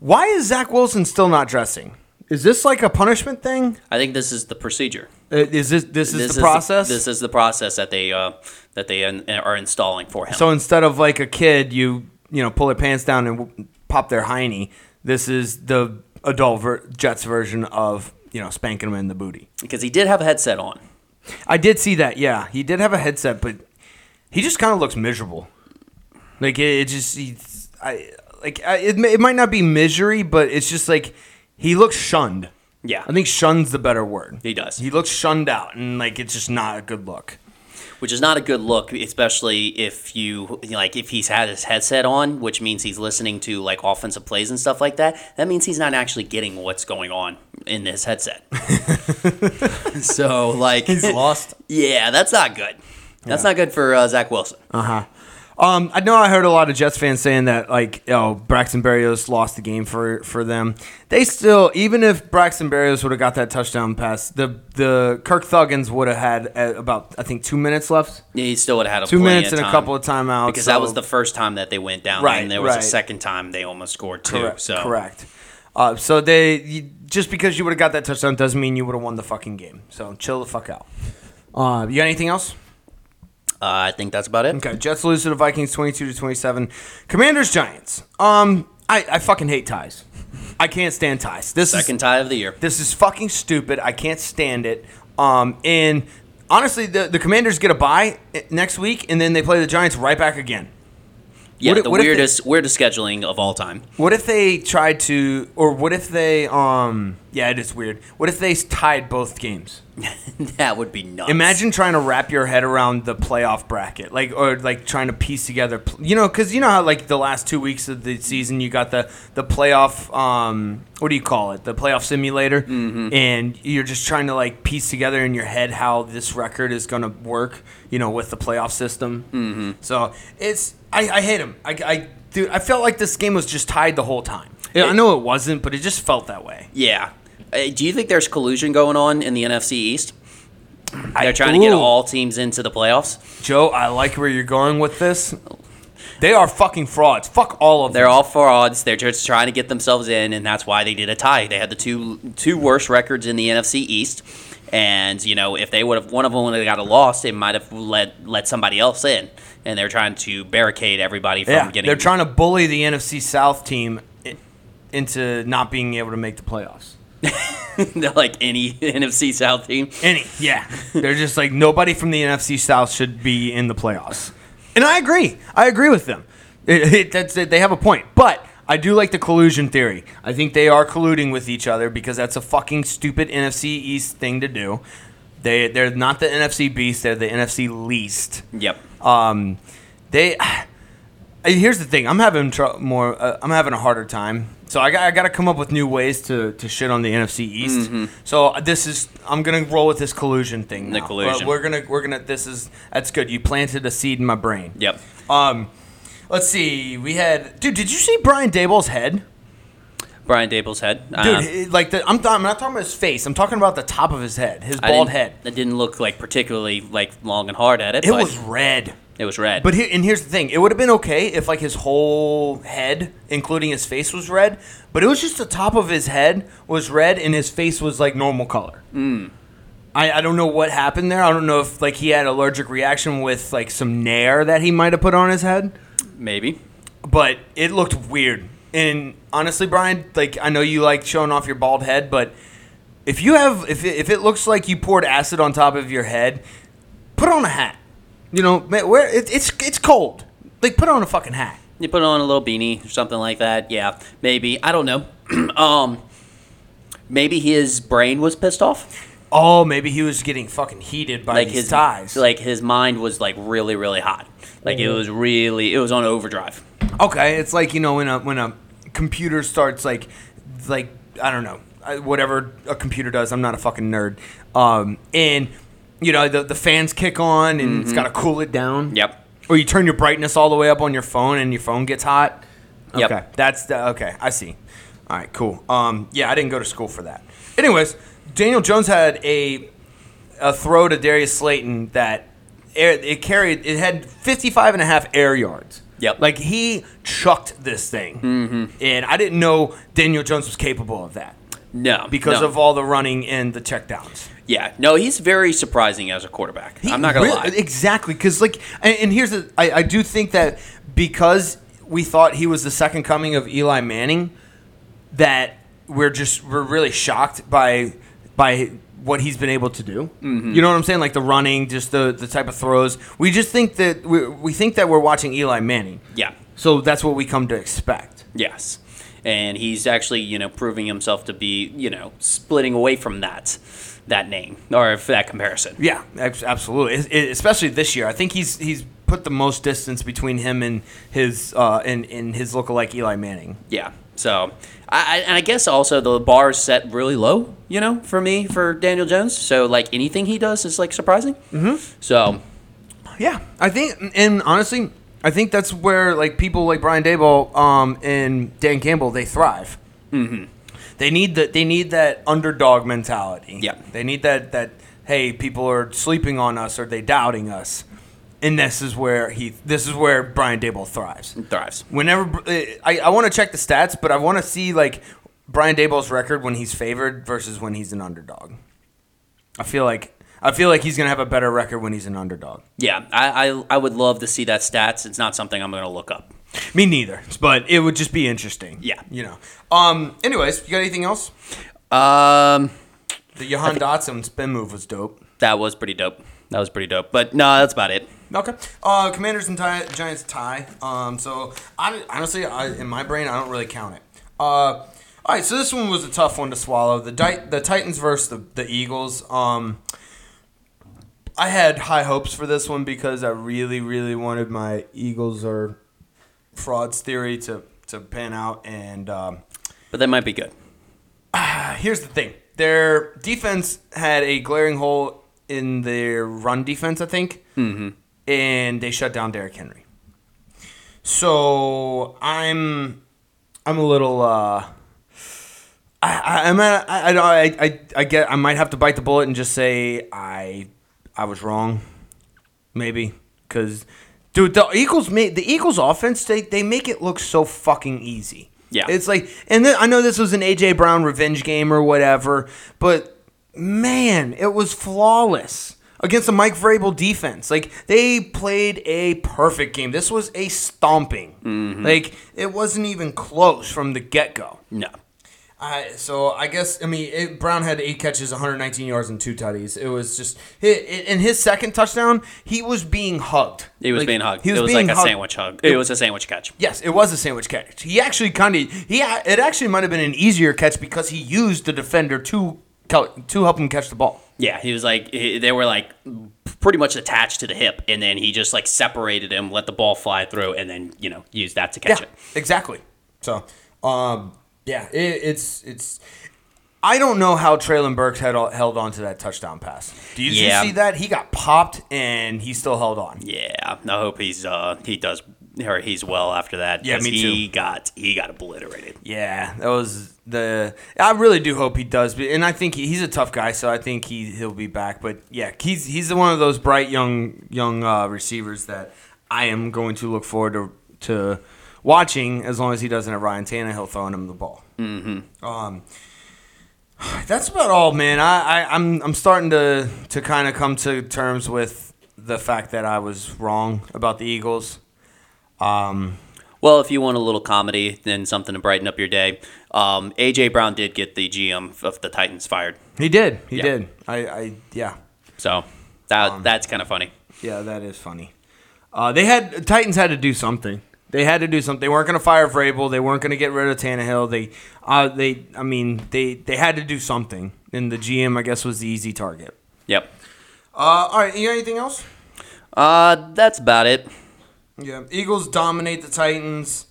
why is Zach Wilson still not dressing? Is this like a punishment thing? I think this is the procedure. Uh, Is this this is the process? this is the process that they uh, that they in, are installing for him. so instead of like a kid, you you know pull their pants down and w- pop their hiney. This is the adult ver- Jets version of you know spanking them in the booty. because he did have a headset on. I did see that. Yeah, he did have a headset, but he just kind of looks miserable. Like it, it just, he's, I like it. It might not be misery, but it's just like he looks shunned. Yeah. I think shunned's the better word. He does. He looks shunned out, and like it's just not a good look. which is not a good look, especially if you like if he's had his headset on, which means he's listening to like offensive plays and stuff like that. That means he's not actually getting what's going on in his headset. so like he's lost. yeah, that's not good. That's not good for uh, Zach Wilson. Um, I know I heard a lot of Jets fans saying that like, oh, Braxton Berrios lost the game for for them. They still, even if Braxton Berrios would have got that touchdown pass, the the Kirk Thuggins would have had uh, about I think two minutes left. Yeah, He still would have had a Two minutes and a couple of timeouts. because that was the first time that they went down, Right, and there was right. a second time they almost scored two. correct. so correct. Uh, so they you, just because you would have got that touchdown doesn't mean you would have won the fucking game. So chill the fuck out. Uh, you got anything else? Uh, I think that's about it. Okay, Jets lose to the Vikings 22 to 27. Commanders Giants. Um I, I fucking hate ties. I can't stand ties. This Second is tie of the year. this is fucking stupid. I can't stand it. Um and honestly the the Commanders get a bye eh, next week and then they play the Giants right back again. Yeah, What the what if they- weirdest weirdest scheduling of all time. What if they tried to or what if they um yeah, it is weird. What if they tied both games? that would be nuts. Imagine trying to wrap your head around the playoff bracket, like or like trying to piece together, you know, because you know how like the last two weeks of the season you got the the playoff, um, what do you call it, the playoff simulator, Mm-hmm. and you're just trying to like piece together in your head how this record is gonna work, you know, with the playoff system. Mm-hmm. So it's I, I hate him. I, I dude, I felt like this game was just tied the whole time. Yeah, I know it wasn't, but it just felt that way. Yeah. Uh, do you think there's collusion going on in the NFC East? They're trying to get all teams into the playoffs. Joe, I like where you're going with this. They are fucking frauds. Fuck all of them. They're all frauds. They're just trying to get themselves in, and that's why they did a tie. They had the two two worst records in the NFC East, and you know if they would have one of them would have got a loss, they might have let let somebody else in, and they're trying to barricade everybody from yeah, getting. they're trying to bully the NFC South team into not being able to make the playoffs. like any NFC South team. Any, yeah. They're just like nobody from the NFC South should be in the playoffs. And I agree. I agree with them. It, it, that's it. They have a point. But I do like the collusion theory. I think they are colluding with each other because that's a fucking stupid NFC East thing to do. They they're not the NFC beast. They're the NFC least. Yep. Um, they. Here's the thing. I'm having tr- more. Uh, I'm having a harder time. So I got, I got to come up with new ways to, to shit on the NFC East. So this is. I'm gonna roll with this collusion thing. The collusion. Uh, we're gonna we're gonna. This is that's good. You planted a seed in my brain. Yep. Um, let's see. We had dude. Did you see Brian Daboll's head? Brian Daboll's head. Dude, um, it- like the, I'm, I'm not talking about his face. I'm talking about the top of his head, his I bald didn't- head. It didn't look like particularly like long and hard at it. It but was red. It was red. But here, and here's the thing: it would have been okay if like his whole head, including his face, was red. But it was just the top of his head was red, and his face was like normal color. Hmm. I, I don't know what happened there. I don't know if like he had an allergic reaction with like some nair that he might have put on his head. maybe. But it looked weird. And honestly, Brian, like I know you like showing off your bald head, but if you have if it, if it looks like you poured acid on top of your head, put on a hat. You know, ma- where it, it's it's cold. Like put on a fucking hat. You put on a little beanie or something like that. Yeah, maybe. I don't know. um, maybe his brain was pissed off. Oh, maybe he was getting fucking heated by Like his ties. like his mind was like really really hot. Like it was really it was on overdrive. Okay, it's like you know when a when a computer starts like like I don't know whatever a computer does. I'm not a fucking nerd. Um, and you know the the fans kick on and it's got to cool it down. Mm-hmm. Yep. Or you turn your brightness all the way up on your phone and your phone gets hot. Yep. Okay, that's the okay. I see. All right, cool. Um, yeah, I didn't go to school for that. Anyways, Daniel Jones had a a throw to Darius Slayton that air, it carried. It had 55 and a half air yards. Yep. Like he chucked this thing, mm-hmm. and I didn't know Daniel Jones was capable of that No, because no. of all the running and the checkdowns. yeah. No, he's very surprising as a quarterback. He I'm not gonna really- lie. Exactly, because like, and, and here's the, I, I do think that because we thought he was the second coming of Eli Manning, that we're just we're really shocked by by what he's been able to do. Mm-hmm. You know what I'm saying? Like the running, just the the type of throws. We just think that we we think that we're watching Eli Manning. yeah. So that's what we come to expect. Yes. And he's actually, you know, proving himself to be, you know, splitting away from that that name or that comparison. Yeah, absolutely. It- it- especially this year, I think he's he's put the most distance between him and his uh and, and his lookalike Eli Manning. Yeah. So, I, and I guess also the bar is set really low, you know, for me for Daniel Jones. So like anything he does is like surprising. Mm-hmm. So Yeah, I think, and honestly, I think that's where like people like Brian Daboll um, and Dan Campbell they thrive. Mm-hmm. They need that. They need that underdog mentality. Yeah. they need that. That hey, people are sleeping on us or they doubting us, and this is where he. This is where Brian Daboll thrives. thrives. Whenever I, I want to check the stats, but I want to see like Brian Daboll's record when he's favored versus when he's an underdog. I feel like I feel like he's gonna have a better record when he's an underdog. Yeah, I, I I would love to see that stats. It's not something I'm going to look up. Me neither, but it would just be interesting. Yeah. you know. Um. Anyways, you got anything else? Um, The Jahan Dotson spin move was dope. that was pretty dope. That was pretty dope. But no, that's about it. Okay. Uh, Commanders and tie, Giants tie. Um. So I, honestly, I, in my brain, I don't really count it. Uh. All right. So this one was a tough one to swallow. The Di- the Titans versus the the Eagles. Um. I had high hopes for this one because I really, really wanted my Eagles or frauds theory to to pan out, and um, But that might be good. Uh, here's the thing their defense had a glaring hole in their run defense i think mm-hmm. And they shut down Derrick henry so i'm i'm a little uh I, I, I'm at, I, I, I, I get I might have to bite the bullet and just say I I was wrong, maybe because dude the Eagles made the Eagles offense they, they make it look so fucking easy. Yeah. it's like and then I know this was an AJ Brown revenge game or whatever, but man, it was flawless against a Mike Vrabel defense. Like they played a perfect game. This was a stomping. Mm-hmm. Like it wasn't even close from the get go. No. I, so I guess I mean it, Brown had eight catches, 119 yards, and two tutties. It was just it, it, in his second touchdown, he was being hugged. He was Like, being hugged. He was it was being like a hugged. sandwich hug. It was a sandwich catch. Yes, it was a sandwich catch. He actually kind of he it actually might have been an easier catch because he used the defender to to help him catch the ball. Yeah, he was like he- they were like pretty much attached to the hip, and then he just like separated him, let the ball fly through, and then you know used that to catch yeah, it. exactly. So, um, yeah, it, it's it's. I don't know how Treylon Burks had held on to that touchdown pass. Do you, did you see that? He got popped and he still held on. Yeah, I hope he's uh he does or he's well after that. Yeah, 'cause me He got he got obliterated. Yeah, that was the. I really do hope he does, but- and I think he, he's a tough guy, so I think he he'll be back. But yeah, he's he's one of those bright young young uh, receivers that I am going to look forward to to watching as long as he doesn't have Ryan Tannehill throwing him the ball. Mm-hmm. Um, that's about all, man. I, I I'm I'm starting to to kind of come to terms with the fact that I was wrong about the Eagles. Um, Well, if you want a little comedy then something to brighten up your day, um, AJ Brown did get the GM of the Titans fired. he did. He Yeah. did. I, I yeah. So that Um, that's kind of funny. Yeah, that is funny. Uh, they had Titans had to do something. They had to do something. They weren't going to fire Vrabel. They weren't going to get rid of Tannehill. They, uh, they, I mean, they they had to do something. And the GM, I guess, was the easy target. Yep. Uh, all right, you got anything else? Uh, that's about it. Yeah, Eagles dominate the Titans.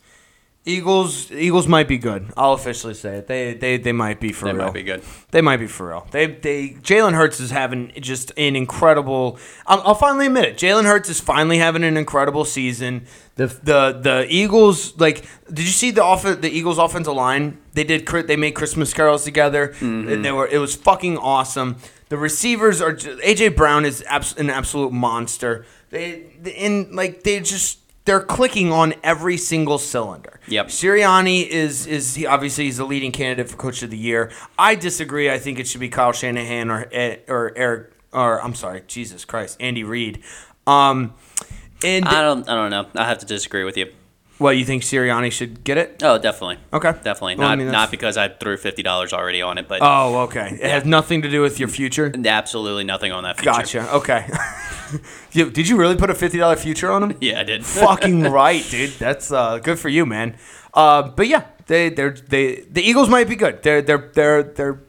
Eagles, Eagles might be good. I'll officially say it. They, they, they might be for That real. They might be good. They might be for real. They they Jalen Hurts is having just an incredible. I'll, I'll finally admit it. Jalen Hurts is finally having an incredible season. The the the Eagles like. Did you see the off the Eagles offensive line? They did. They made Christmas carols together. Mm-hmm. And They were. It was fucking awesome. The receivers are. AJ Brown is abs- an absolute monster. They in like they just. They're clicking on every single cylinder. Yep. Sirianni is is he obviously he's the leading candidate for coach of the year. I disagree. I think it should be Kyle Shanahan or or Eric or I'm sorry, Jesus Christ, Andy Reid. Um, and I don't I don't know. I have to disagree with you. What you think Sirianni should get it? Oh, definitely. Okay. Definitely. Well, I not mean, not because I threw fifty dollars already on it, but Oh, okay. It has nothing to do with your future. absolutely nothing on that future. Gotcha. Okay. You- Did you really put a fifty dollar future on him? Yeah, I did. fucking right, dude. That's uh, good for you, man. Uh, but yeah, they they're they the Eagles might be good. They're they're they're they're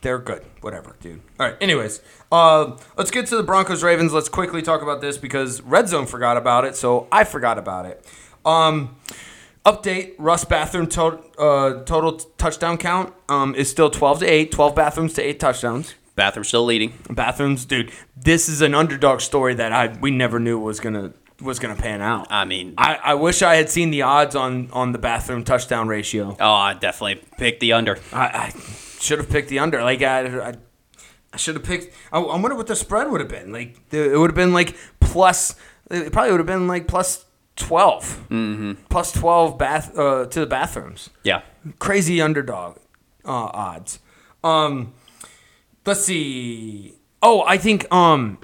they're good. Whatever, dude. All right. Anyways, uh, let's get to the Broncos Ravens. Let's quickly talk about this because Red Zone forgot about it, so I forgot about it. Um, update: Russ bathroom to- uh, total touchdown count um, is still twelve to eight. Twelve bathrooms to eight touchdowns. Bathroom still leading. Bathrooms, dude. This is an underdog story that I we never knew was gonna was gonna pan out. I mean, I, I wish I had seen the odds on, on the bathroom touchdown ratio. oh, I definitely picked the under. I, I should have picked the under. Like I, I, I should have picked. I, I wonder what the spread would have been. Like the, it would have been like plus. It probably would have been like plus 12 mm-hmm. Plus twelve bath uh, to the bathrooms. Yeah. Crazy underdog uh, odds. Um, let's see. Oh, I think um,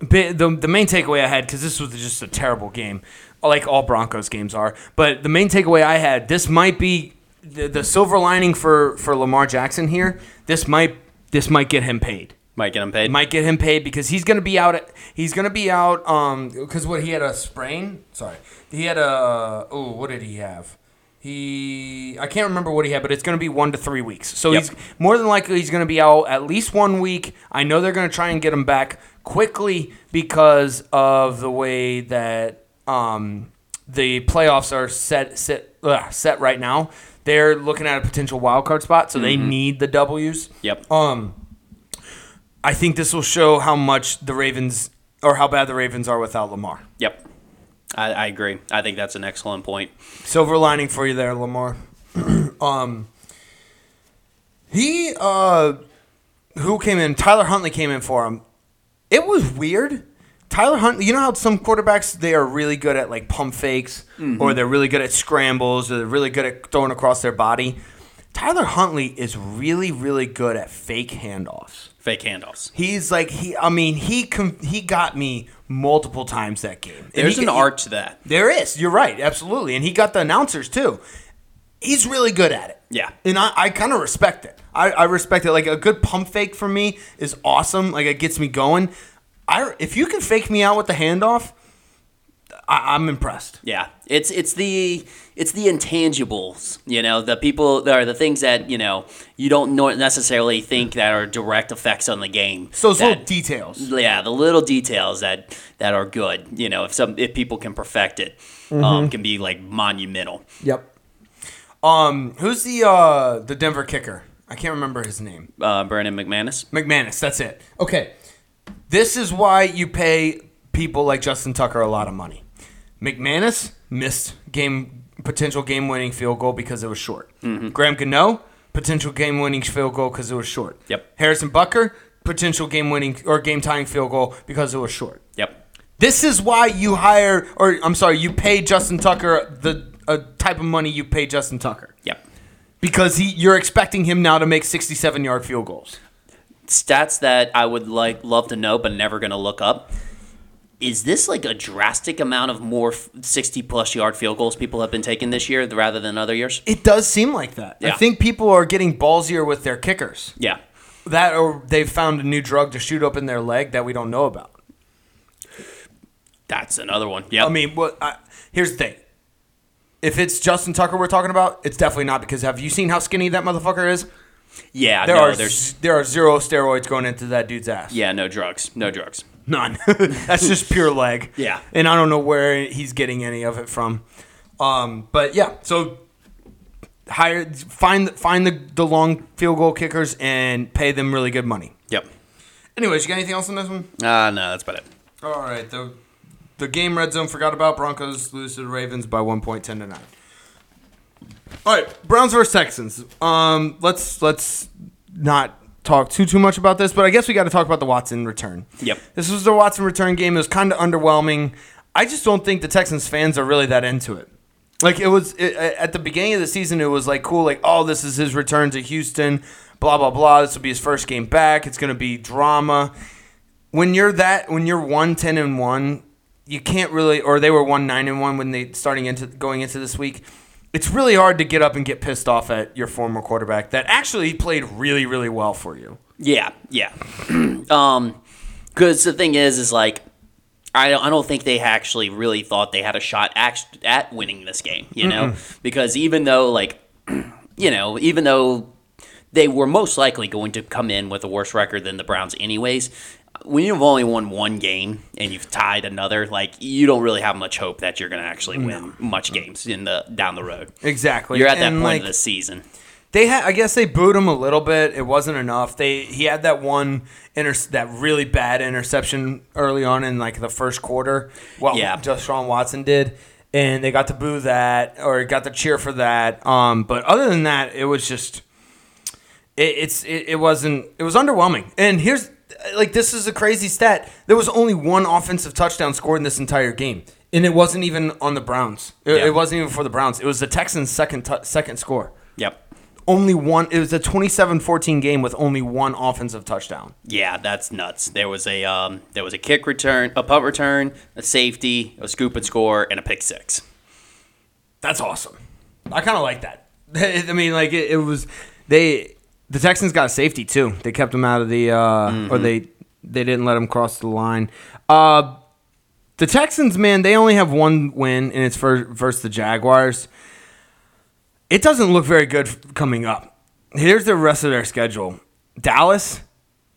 the the main takeaway I had because this was just a terrible game, like all Broncos games are. But the main takeaway I had, this might be the, the silver lining for for Lamar Jackson here. This might this might get him paid. Might get him paid. Might get him paid because he's gonna be out. At, he's gonna be out. Um, because what he had a sprain. Sorry, he had a. Oh, what did he have? He I can't remember what he had, but it's gonna be one to three weeks. So Yep. he's more than likely he's gonna be out at least one week. I know they're gonna try and get him back quickly because of the way that um the playoffs are set set ugh, set right now. They're looking at a potential wild card spot, so they need the W's. Yep. Um, I think this will show how much the Ravens or how bad the Ravens are without Lamar. Yep. I, I agree. I think that's an excellent point. Silver lining for you there, Lamar. um, he uh, who came in? Tyler Huntley came in for him. It was weird. Tyler Huntley, you know how some quarterbacks they are really good at like pump fakes, or they're really good at scrambles, or they're really good at throwing across their body. Tyler Huntley is really, really good at fake handoffs. Fake handoffs. He's like he. I mean, he com- he got me multiple times that game. And There's he- an art to that. There is. You're right. Absolutely. And he got the announcers too. He's really good at it. Yeah. And I, I kind of respect it. I, I respect it. Like a good pump fake for me is awesome. Like it gets me going. I if you can fake me out with the handoff, I, I'm impressed. Yeah, it's it's the it's the intangibles, you know, the people that are the things that you know you don't necessarily think that are direct effects on the game. So those little details. yeah, the little details that that are good, you know, if some if people can perfect it, Mm-hmm. um, can be like monumental. Yep. Um, who's the uh the Denver kicker? I can't remember his name. Uh, Brandon McManus. McManus. That's it. Okay. This is why you pay people like Justin Tucker a lot of money. McManus missed game potential game winning field goal because it was short. Graham Gano potential game winning field goal because it was short. Yep. Harrison Butker potential game winning or game tying field goal because it was short. Yep. This is why you hire, or I'm sorry, you pay Justin Tucker the uh, type of money you pay Justin Tucker Yep. because he you're expecting him now to make 67 yard field goals. Stats that I would like love to know, but never gonna look up. Is this like a drastic amount of more 60 plus yard field goals people have been taking this year rather than other years? It does seem like that. I think people are getting ballsier with their kickers. Yeah. That or they've found a new drug to shoot up in their leg that we don't know about. That's another one. Yeah. I mean, what? I, here's the thing. If it's Justin Tucker we're talking about, it's definitely not because have you seen how skinny that motherfucker is? yeah, There no, are there's there are zero steroids going into that dude's ass. yeah, no drugs. No drugs. None. That's just pure leg. Yeah. And I don't know where he's getting any of it from. Um, but yeah, so hire find find the, the long field goal kickers and pay them really good money. Yep. Anyways, you got anything else on this one? Uh no, that's about it. All right, the the game red zone forgot about Broncos lose to the Ravens by one point ten to nine. All right, Browns versus Texans. Um, let's let's not talk too too much about this, but I guess we got to talk about the Watson return. Yep. This was the Watson return game. It was kind of underwhelming. I just don't think the Texans fans are really that into it. Like it was it, at the beginning of the season, it was like cool, like oh, this is his return to Houston, blah blah blah. This will be his first game back. It's gonna be drama. When you're that, when you're one ten and one, you can't really, or they were one nine and one when they starting into going into this week. It's really hard to get up and get pissed off at your former quarterback that actually played really really well for you. Yeah, yeah. um, because the thing is, is like, I don't, I don't think they actually really thought they had a shot at, at winning this game. You know, because even though like, you know, even though they were most likely going to come in with a worse record than the Browns, anyways. When you've only won one game and you've tied another, like you don't really have much hope that you're going to actually win much games in the down the road. Exactly. You're at that And, point like, of the season. They had, I guess, they booed him a little bit. It wasn't enough. They he had that one inter- that really bad interception early on in like the first quarter. Well, Yeah. Deshaun Watson did, and they got to boo that or got to cheer for that. Um, but other than that, it was just it, it's it, it wasn't it was underwhelming. And here's like this is a crazy stat. There was only one offensive touchdown scored in this entire game. And it wasn't even on the Browns. It, Yeah. it wasn't even for the Browns. It was the Texans' second tou second score Yep. only one it was a 27-14 game with only one offensive touchdown Yeah, that's nuts. There was a um, there was a kick return, a punt return, a safety, a scoop and score, and a pick six. that's awesome i kind of like that i mean like it, it was they the texans got a safety too. They kept him out of the uh or they they didn't let him cross the line. Uh the texans man they only have one win and it's for versus the jaguars. It doesn't look very good coming up. Here's the rest of their schedule. Dallas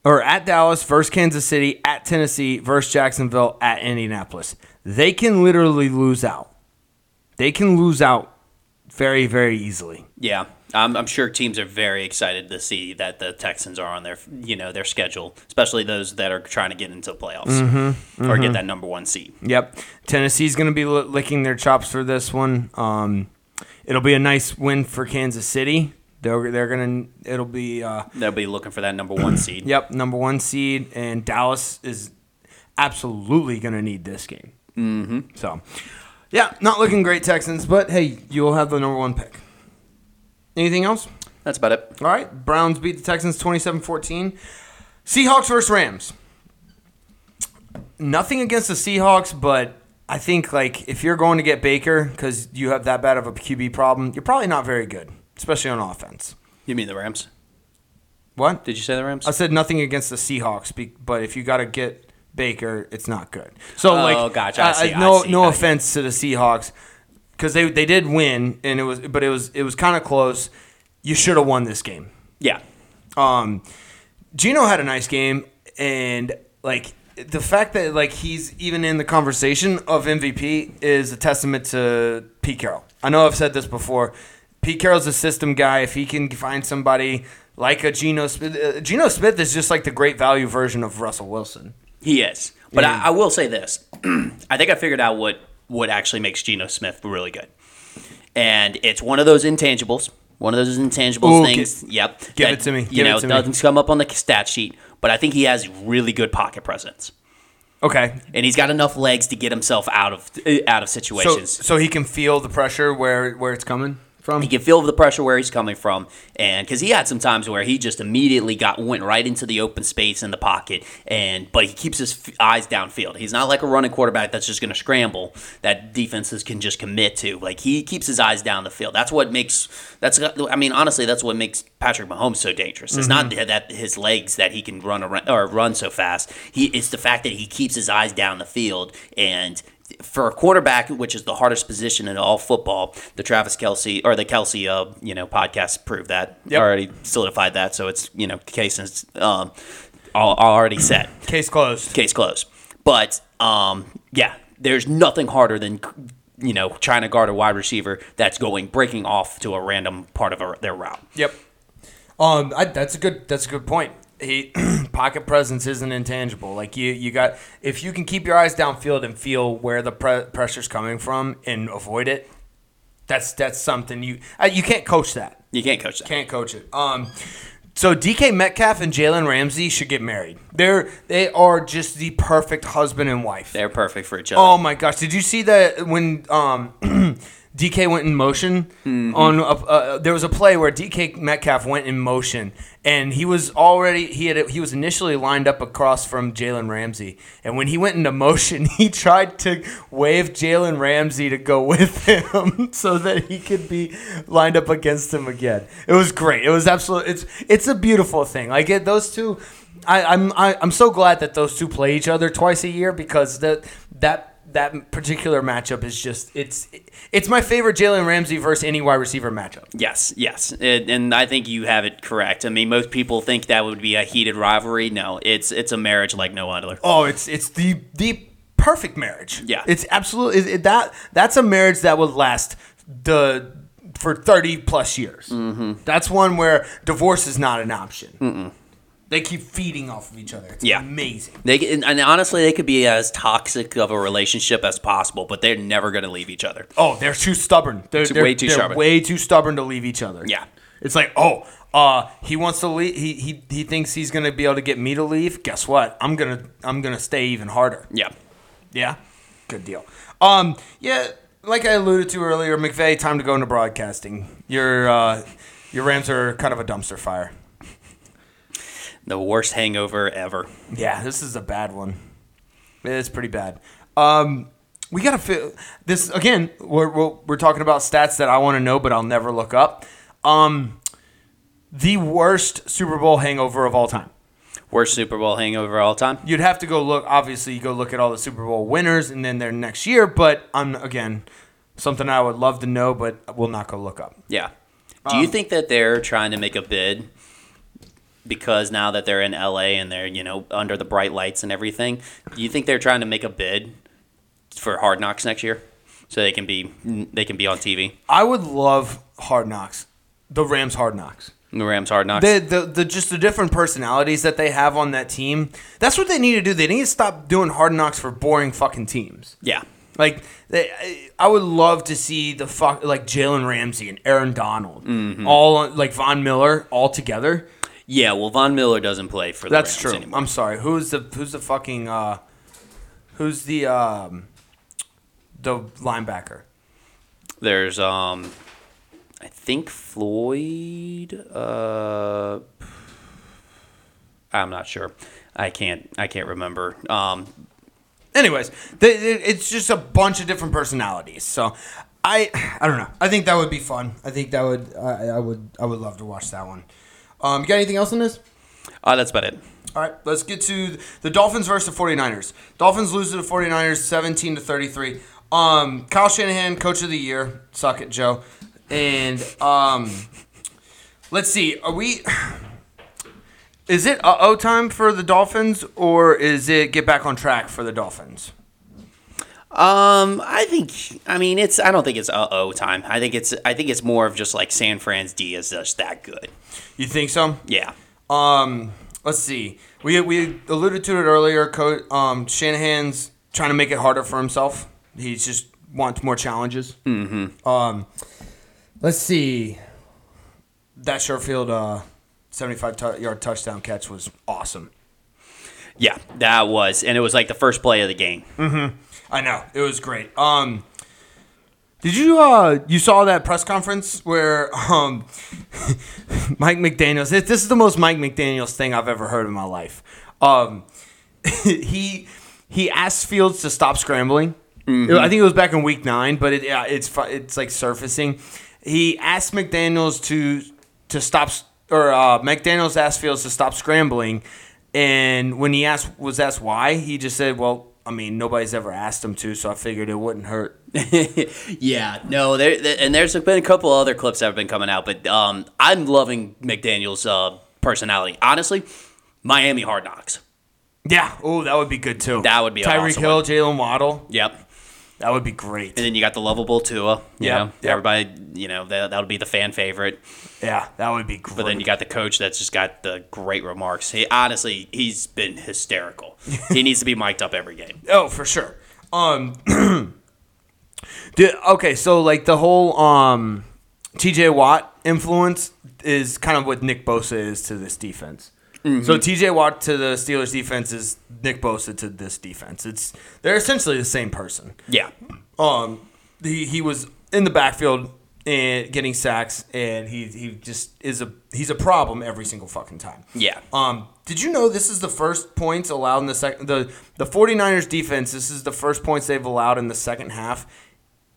or at Dallas versus Kansas City, at Tennessee versus Jacksonville, at Indianapolis. They can literally lose out. They can lose out very, very easily. Yeah, I'm, I'm sure teams are very excited to see that the Texans are on their you know their schedule, especially those that are trying to get into the playoffs or get that number one seed. Yep. Tennessee's going to be li- licking their chops for this one. Um, it'll be a nice win for Kansas City. They're, they're to, it'll be, uh, They'll be looking for that number one seed. yep, number one seed. And Dallas is absolutely going to need this game. Mm-hmm. So, yeah, not looking great, Texans, but hey, you'll have the number one pick. Anything else? That's about it. All right. Browns beat the Texans 27 14. Seahawks versus Rams. Nothing against the Seahawks, but I think like if you're going to get Baker because you have that bad of a QB problem, you're probably not very good, especially on offense. You mean the Rams? What? Did you say the Rams? I said nothing against the Seahawks, but if you got to get Baker, it's not good. So Oh, like, gotcha. I see, I no, see. no I- offense to the Seahawks, because they they did win, and it was, but it was it was kind of close. You should have won this game. yeah. Um, Geno had a nice game, and like the fact that like he's even in the conversation of MVP is a testament to Pete Carroll. I know I've said this before. Pete Carroll's a system guy. If he can find somebody like a Geno Smith, uh, Geno Smith is just like the great value version of Russell Wilson. He is. But Yeah. I, I will say this. I think I figured out what what actually makes Geno Smith really good. And it's one of those intangibles, one of those intangibles Ooh, things. yep. give that, it to me, You know, it doesn't come up on the stat sheet, but I think he has really good pocket presence. Okay. And he's got enough legs to get himself out of out of So, situations. so he can feel the pressure where where it's coming from. He can feel the pressure where he's coming from, and because he had some times where he just immediately got went right into the open space in the pocket, and but he keeps his f- eyes downfield. He's not like a running quarterback that's just going to scramble that defenses can just commit to. Like he keeps his eyes down the field. That's what makes that's I mean honestly that's what makes Patrick Mahomes so dangerous. It's not mm-hmm. that his legs that he can run around or run so fast. He it's the fact that he keeps his eyes down the field and for a quarterback, which is the hardest position in all football, the Travis Kelce or the Kelce, uh, you know, podcast proved that Yep. already solidified that. So it's you know, case is um, all, already set, Case closed. case closed. But um, yeah, there's nothing harder than you know trying to guard a wide receiver that's going breaking off to a random part of a, their route. Yep. Um, I, that's a good. That's a good point. He pocket presence isn't intangible. Like you, you got if you can keep your eyes downfield and feel where the pre- pressure's coming from and avoid it. That's that's something you uh, you can't coach that. You can't coach that. Can't coach it. Um, so DK Metcalf and Jalen Ramsey should get married. They're they are just the perfect husband and wife. They're perfect for each other. Oh my gosh! Did you see that when um, DK went in motion on a, uh, there was a play where DK Metcalf went in motion and he was already he had he was initially lined up across from Jalen Ramsey and when he went into motion he tried to wave Jalen Ramsey to go with him so that he could be lined up against him again. It was great. It was absolute. It's it's a beautiful thing. Like it, those two. I, I'm I, I'm so glad that those two play each other twice a year because that that that particular matchup is just it's it's my favorite Jalen Ramsey versus any wide receiver matchup. Yes, yes, it, and I think you have it correct. I mean, most people think that would be a heated rivalry. No, it's it's a marriage like no other. Oh, it's it's the the perfect marriage. Yeah. it's absolutely it, that that's a marriage that would last the for thirty plus years. Mm-hmm. That's one where divorce is not an option. Mm-mm. They keep feeding off of each other. It's Yeah. amazing. They can- and honestly, they could be as toxic of a relationship as possible, but they're never going to leave each other. Oh, they're too stubborn. They're, they're way too they're stubborn. Way too stubborn to leave each other. Yeah. It's like, oh, uh, he wants to leave. He, he he thinks he's gonna be able to get me to leave. Guess what? I'm gonna I'm gonna stay even harder. Yeah, Yeah. Good deal. Um. Yeah. Like I alluded to earlier, McVay, time to go into broadcasting. Your uh, your Rams are kind of a dumpster fire. The worst hangover ever. Yeah, this is a bad one. It's pretty bad. Um, we gotta feel this again. We're, we're we're talking about stats that I want to know, but I'll never look up. Um, the worst Super Bowl hangover of all time. Worst Super Bowl hangover of all time. You'd have to go look. Obviously, you go look at all the Super Bowl winners and then their next year. But I'm again something I would love to know, but we'll not go look up. Yeah. Do you think that they're trying to make a bid because now that they're in LA and they're you know under the bright lights and everything? Do you think they're trying to make a bid for Hard Knocks next year so they can be they can be on TV? I would love Hard Knocks, the Rams Hard Knocks. The Rams Hard Knocks. The, the, the just the different personalities that they have on that team. That's what they need to do. They need to stop doing hard knocks for boring fucking teams. yeah. Like they, I would love to see the fuck like Jalen Ramsey and Aaron Donald, Mm-hmm. all like Von Miller all together. Yeah, well, Von Miller doesn't play for the That's Rams true. anymore. I'm sorry. Who's the who's the fucking uh, who's the um, the linebacker? There's um, I think Floyd. Uh, I'm not sure. I can't. I can't remember. Um, Anyways, they, it's just a bunch of different personalities. So, I I don't know. I think that would be fun. I think that would I, I would I would love to watch that one. Um, you got anything else on this? oh, that's about it. All right, let's get to the Dolphins versus the 49ers. Dolphins lose to the 49ers 17 to 33. Um, Kyle Shanahan, coach of the year. Suck it, Joe. And um, let's see. Are we Is it uh-oh time for the Dolphins or is it get back on track for the Dolphins? Um, I think. I mean, it's. I don't think it's uh oh time. I think it's. I think it's more of just like San Fran's D is just that good. You think so? Yeah. Um, let's see. We we alluded to it earlier. Co- um, Shanahan's trying to make it harder for himself. He's just want more challenges. Mm-hmm. Um, let's see. That Sherfield uh, 75 t- yard touchdown catch was awesome. Yeah, that was, and it was like the first play of the game. I know it was great. Um, did you uh you saw that press conference where um Mike McDaniel's this this is the most Mike McDaniel's thing I've ever heard in my life. Um, he he asked Fields to stop scrambling. I think it was back in week nine, but it yeah, it's it's like surfacing. He asked McDaniel's to to stop or uh, McDaniel's asked Fields to stop scrambling, and when he asked was asked why, he just said, "Well, I mean, nobody's ever asked him to, so I figured it wouldn't hurt." Yeah, no, there, there- and there's been a couple other clips that have been coming out, but um, I'm loving McDaniel's uh, personality. Honestly, Miami Hard Knocks. Yeah, oh, that would be good too. That would be Tyreek awesome Hill. Jaylen Waddle. Yep. That would be great. And then you got the lovable Tua. Yeah. Yep. everybody, you know, that that'll be the fan favorite. Yeah, that would be great. But then you got the coach that's just got the great remarks. He honestly, he's been hysterical. he needs to be mic'd up every game. Oh, for sure. Um, did, okay, so like the whole um, T.J. Watt influence is kind of what Nick Bosa is to this defense. So T.J. Watt to the Steelers defense is Nick Bosa to this defense. It's they're essentially the same person. Yeah. Um, he he was in the backfield and getting sacks, and he he just is a he's a problem every single fucking time. Yeah. Um, did you know this is the first points allowed in the second the the 49ers defense, this is the first points they've allowed in the second half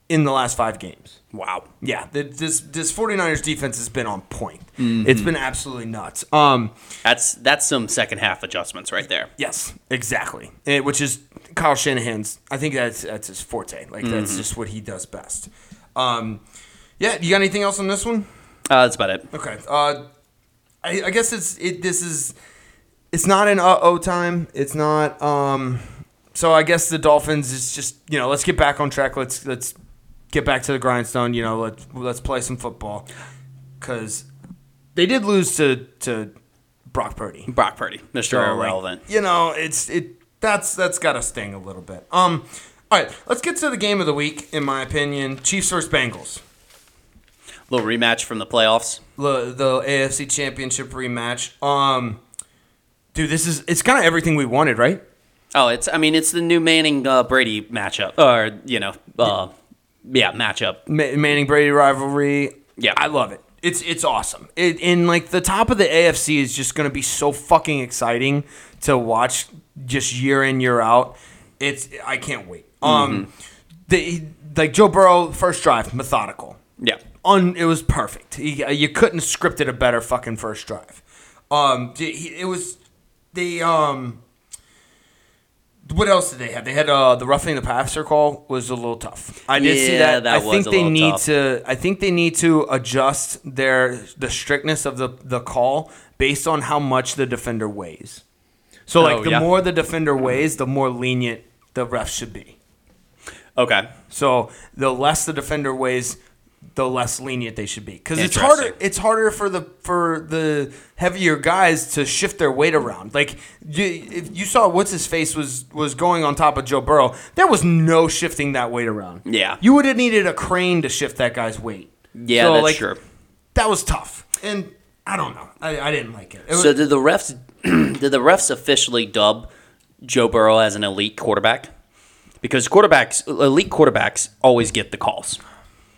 in the last 5 games. Wow. Yeah, th- this this 49ers defense has been on point. It's been absolutely nuts. Um, That's that's some second half adjustments right there. yes, exactly. Eh, which is Kyle Shanahan's. I think that's that's his forte. Like that's just what he does best. Um, yeah, you got anything else on this one? Uh, that's about it. Okay. Uh, I, I guess it's it. This is it's not an uh oh time. It's not. Um, so I guess the Dolphins is just you know let's get back on track. Let's let's get back to the grindstone. You know let's let's play some football because they did lose to to Brock Purdy. Brock Purdy, Mr. So, like, Irrelevant. you know it's it that's that's got to sting a little bit. Um. All right, let's get to the game of the week. In my opinion, Chiefs versus Bengals. Little rematch from the playoffs. the the AFC Championship rematch. Um, dude, this is it's kind of everything we wanted, right? Oh, it's I mean it's the new Manning uh, Brady matchup, or you know, uh, yeah, matchup. Ma- Manning Brady rivalry. Yeah. I love it. It's it's awesome. It, and like the top of the AFC is just gonna be so fucking exciting to watch, just year in year out. It's I can't wait. Um, the like Joe Burrow first drive methodical. Yeah, un it was perfect. He, you couldn't have scripted a better fucking first drive. Um, it was the um. What else did they have? They had uh, the roughing the passer call was a little tough. I did see that. that I think a they need tough. to. I think they need to adjust their the strictness of the the call based on how much the defender weighs. So like Oh, the yeah. more the defender weighs, the more lenient the ref should be. okay. So the less the defender weighs, the less lenient they should be. Because it's harder. It's harder for the for the heavier guys to shift their weight around. Like you, if you saw what's his face was was going on top of Joe Burrow, there was no shifting that weight around. Yeah. you would have needed a crane to shift that guy's weight. Yeah, So, that's like, true. That was tough, and I don't know. I, I didn't like it. It was- So did the refs? did the refs officially dub Joe Burrow as an elite quarterback? Because quarterbacks, elite quarterbacks, always get the calls.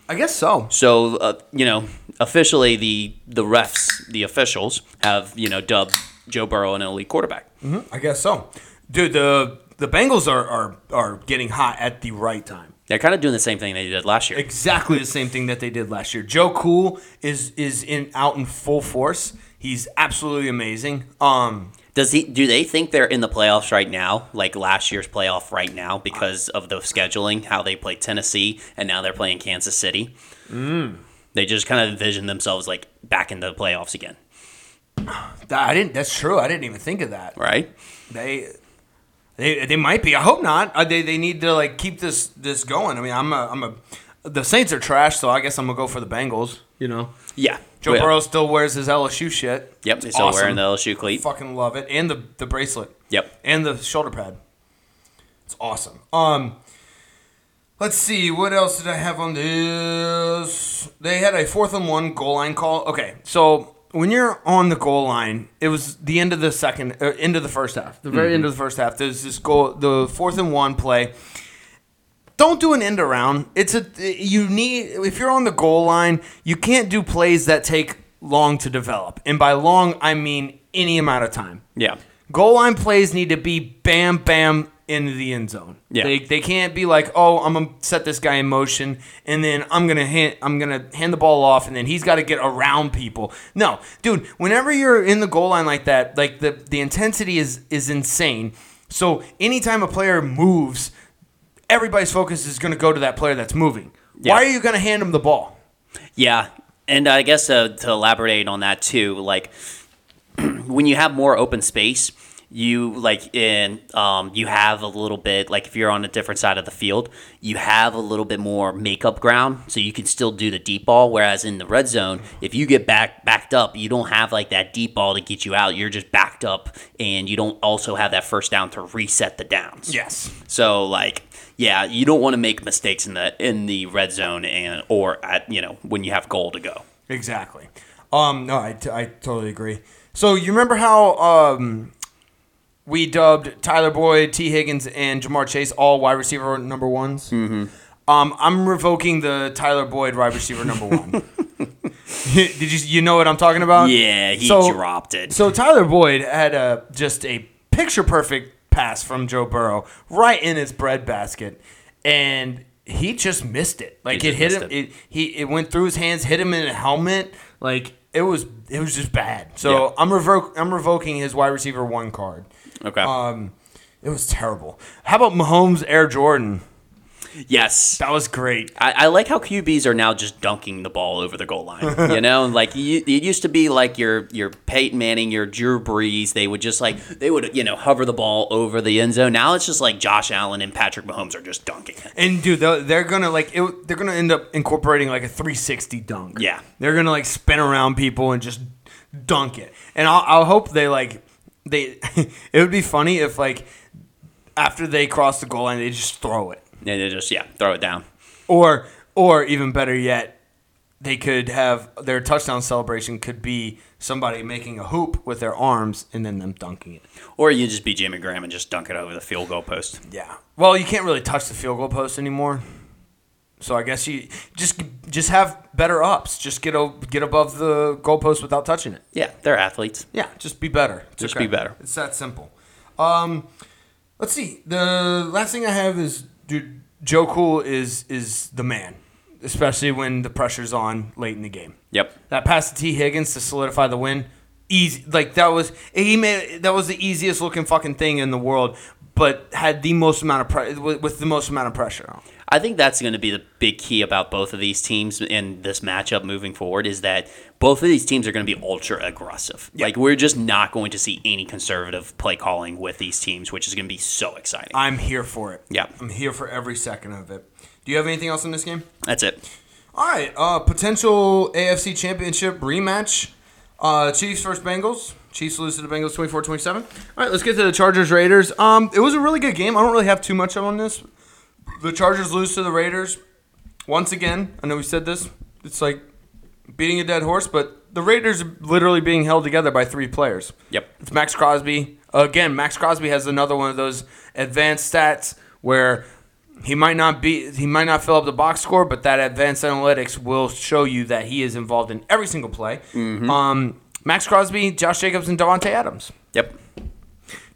I guess so. So uh, you know, officially the the refs, the officials have you know dubbed Joe Burrow an elite quarterback. I guess so, dude. The the Bengals are are are getting hot at the right time. They're kind of doing the same thing they did last year. exactly the same thing that they did last year. Joe Cool is is in out in full force. He's absolutely amazing. Um, Does he? Do they think they're in the playoffs right now, like last year's playoff right now, because of the scheduling, how they play Tennessee and now they're playing Kansas City? Mm. They just kind of envision themselves like back in the playoffs again, I didn't. That's true. I didn't even think of that. right? They. They, they might be. I hope not. Uh, they, they need to like keep this this going. I mean, I'm a I'm a. The Saints are trash, so I guess I'm gonna go for the Bengals. You know, Yeah. Joe Well, Burrow still wears his LSU shit. Yep, It's he's still awesome. wearing the LSU cleat. Fucking love it, and the the bracelet. Yep. and the shoulder pad. It's awesome. Um, Let's see, what else did I have on this? They had a fourth and one goal line call. Okay, so when you're on the goal line, it was the end of the second, uh, end of the first half, the very end of the first half. There's this goal, the fourth and one play. Don't do an end around. It's a you need if you're on the goal line, you can't do plays that take long to develop, and by long I mean any amount of time. Yeah. Goal line plays need to be bam, bam into the end zone. Yeah. They, they can't be like, oh, I'm gonna set this guy in motion, and then I'm gonna hand I'm gonna hand the ball off, and then he's got to get around people. No, dude. Whenever you're in the goal line like that, like the the intensity is is insane. So anytime a player moves, everybody's focus is gonna go to that player that's moving. Yeah. Why are you gonna hand him the ball? Yeah, and I guess uh, to elaborate on that too, like when you have more open space, you like in um, you have a little bit like if you're on a different side of the field, you have a little bit more makeup ground, so you can still do the deep ball. Whereas in the red zone, if you get back backed up, you don't have like that deep ball to get you out. You're just backed up, and you don't also have that first down to reset the downs. Yes. So like, yeah, you don't want to make mistakes in the in the red zone and or at you know when you have goal to go. Exactly. Um, no, I, t- I totally agree. So you remember how um, we dubbed Tyler Boyd, Tee Higgins, and Ja'Marr Chase all wide receiver number ones? Mm-hmm. Um, I'm revoking the Tyler Boyd wide receiver number one. Did you you know what I'm talking about? Yeah, he So- dropped it. So Tyler Boyd had a just a picture perfect pass from Joe Burrow right in his bread basket, and he just missed it. Like it hit him. missed It. he it went through his hands, hit him in the helmet. Like it was it was just bad. So Yeah. I'm revoke I'm revoking his wide receiver one card. okay. Um, it was terrible. How about Mahomes Air Jordan? Yes. That was great. I, I like how QBs are now just dunking the ball over the goal line. You know, like you, it used to be like your your Peyton Manning, your Drew Brees. They would just like they would you know hover the ball over the end zone. Now it's just like Josh Allen and Patrick Mahomes are just dunking it. And dude, they're, they're gonna like it, they're gonna end up incorporating like a 360 dunk. Yeah. they're gonna like spin around people and just dunk it. And I'll, I'll hope they like they. it would be funny if like after they cross the goal line, they just throw it, And they just yeah throw it down. or or even better yet, they could have their touchdown celebration could be somebody making a hoop with their arms and then them dunking it. Or you just be Jimmy Graham and just dunk it over the field goal post. Yeah. Well, you can't really touch the field goal post anymore. So I guess you just just have better ups. Just get o- get above the goalpost without touching it. Yeah, they're athletes. Yeah, just be better. It's Just be better. It's that simple. Um, let's see. The last thing I have is dude, Joe Cool is is the man, especially when the pressure's on late in the game. Yep. That pass to Tee Higgins to solidify the win, easy. Like that was he made that was the easiest looking fucking thing in the world, but had the most amount of pre- with, with the most amount of pressure on. I think that's going to be the big key about both of these teams in this matchup moving forward is that both of these teams are going to be ultra aggressive. Like we're just not going to see any conservative play calling with these teams, which is going to be so exciting. I'm here for it. Yeah. I'm here for every second of it. Do you have anything else in this game? That's it. All right, uh, potential AFC Championship rematch. Uh, Chiefs versus Bengals. Chiefs lose to the Bengals 24-27. All right, let's get to the Chargers Raiders. Um, it was a really good game. I don't really have too much on this. The Chargers lose to the Raiders once again. I know we said this. It's like beating a dead horse, but the Raiders are literally being held together by three players. Yep. It's Maxx Crosby. Again, Maxx Crosby has another one of those advanced stats where he might not be he might not fill up the box score, but that advanced analytics will show you that he is involved in every single play. Mm-hmm. Um, Maxx Crosby, Josh Jacobs, and Davante Adams. Yep.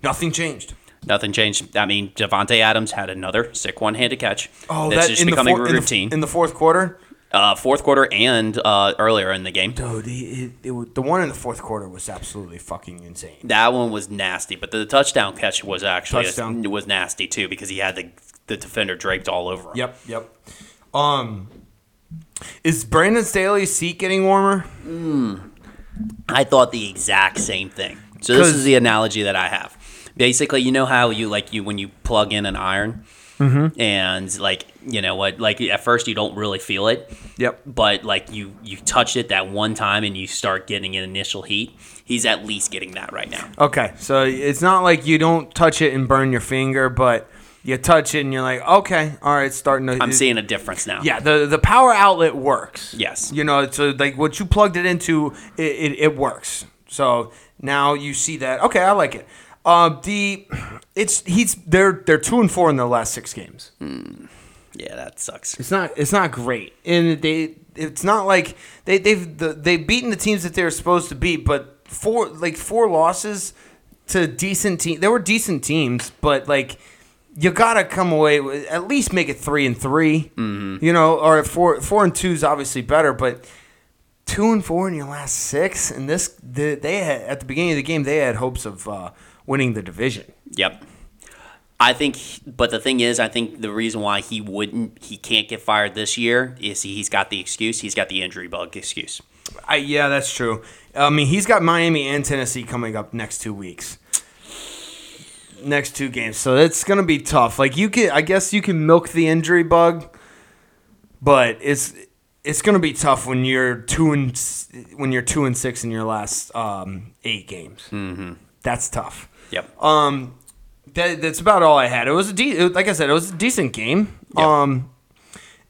Nothing changed. Nothing changed. I mean, Davante Adams had another sick one-handed catch. Oh, that's that just in the, becoming four- a in, the, routine. in the fourth quarter. uh, fourth quarter and uh, earlier in the game. Dude, it, it, it, the one in the fourth quarter was absolutely fucking insane. That one was nasty, but the touchdown catch was actually Touchdown. was nasty too because he had the the defender draped all over him. Yep, yep. Um, is Brandon Staley's seat getting warmer? I thought the exact same thing. So this is the analogy that I have. Basically, you know how you like you when you plug in an iron, Mm-hmm. and like you know what, like at first you don't really feel it, Yep. but like you you touch it that one time and you start getting an initial heat. He's at least getting that right now. Okay, so it's not like you don't touch it and burn your finger, but you touch it and you're like, okay, all right, it's starting to. I'm seeing a difference now. Yeah, the the power outlet works. Yes. You know, so like what you plugged it into, it, it, it works. So now you see that. Okay, I like it. Uh, the it's he's they're they're two and four in their last six games. Yeah, that sucks. It's not it's not great, and they it's not like they they've the, they've beaten the teams that they're supposed to beat, but four like four losses to decent team. They were decent teams, but like you gotta come away with at least make it three and 3 mm-hmm. You know, or four four and two is obviously better, but two and four in your last six, and this the, they had at the beginning of the game they had hopes of uh, winning the division. Yep. I think, but the thing is, I think the reason why he wouldn't, he can't get fired this year is he's got the excuse. He's got the injury bug excuse. I, yeah, that's true. I mean, he's got Miami and Tennessee coming up next two weeks. Next two games, so it's gonna be tough. Like you can, I guess you can milk the injury bug, but it's it's gonna be tough when you're two and when you're two and six in your last um, eight games. Mm-hmm. That's tough. Yep. Um, that, that's about all I had. It was a de- like I said, it was a decent game. Yep. Um,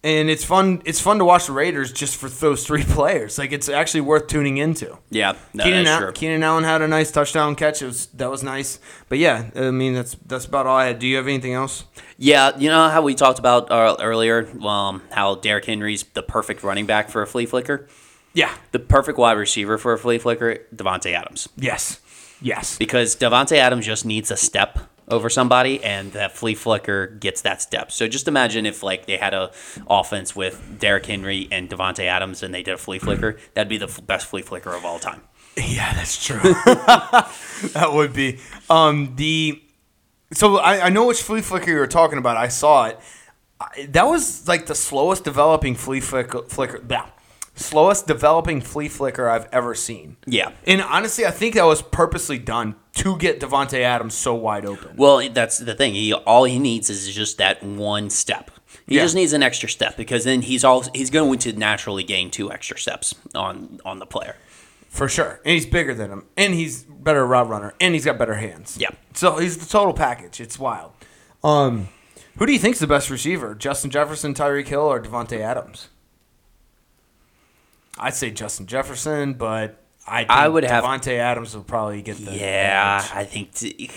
and it's fun. It's fun to watch the Raiders just for those three players. Like it's actually worth tuning into. yeah, no, Keenan, that's Al- true. Keenan Allen had a nice touchdown catch. It was that was nice. But yeah, I mean that's that's about all I had. Do you have anything else? Yeah, you know how we talked about uh, earlier, um, how Derrick Henry's the perfect running back for a flea flicker, Yeah. the perfect wide receiver for a flea flicker, Davante Adams, Yes. Yes. because Davante Adams just needs a step over somebody, and that flea flicker gets that step. So just imagine if like they had a offense with Derrick Henry and Davante Adams, and they did a flea flicker, that'd be the f- best flea flicker of all time. Yeah, that's true. that would be. Um, the so I, I know which flea flicker you were talking about. I saw it. I, that was like the slowest developing flea flicker. flicker yeah, slowest developing flea flicker I've ever seen. Yeah. And honestly, I think that was purposely done to get Davante Adams so wide open. Well, that's the thing. He all he needs is just that one step. He Yeah. just needs an extra step because then he's all he's going to naturally gain two extra steps on on the player. For sure. And he's bigger than him. And he's better route runner. And he's got better hands. Yeah. So he's the total package. It's wild. Um, who do you think's the best receiver? Justin Jefferson, Tyreek Hill, or Davante Adams? I'd say Justin Jefferson, but I think I would have- Davante Adams will probably get the Yeah, edge. I think t-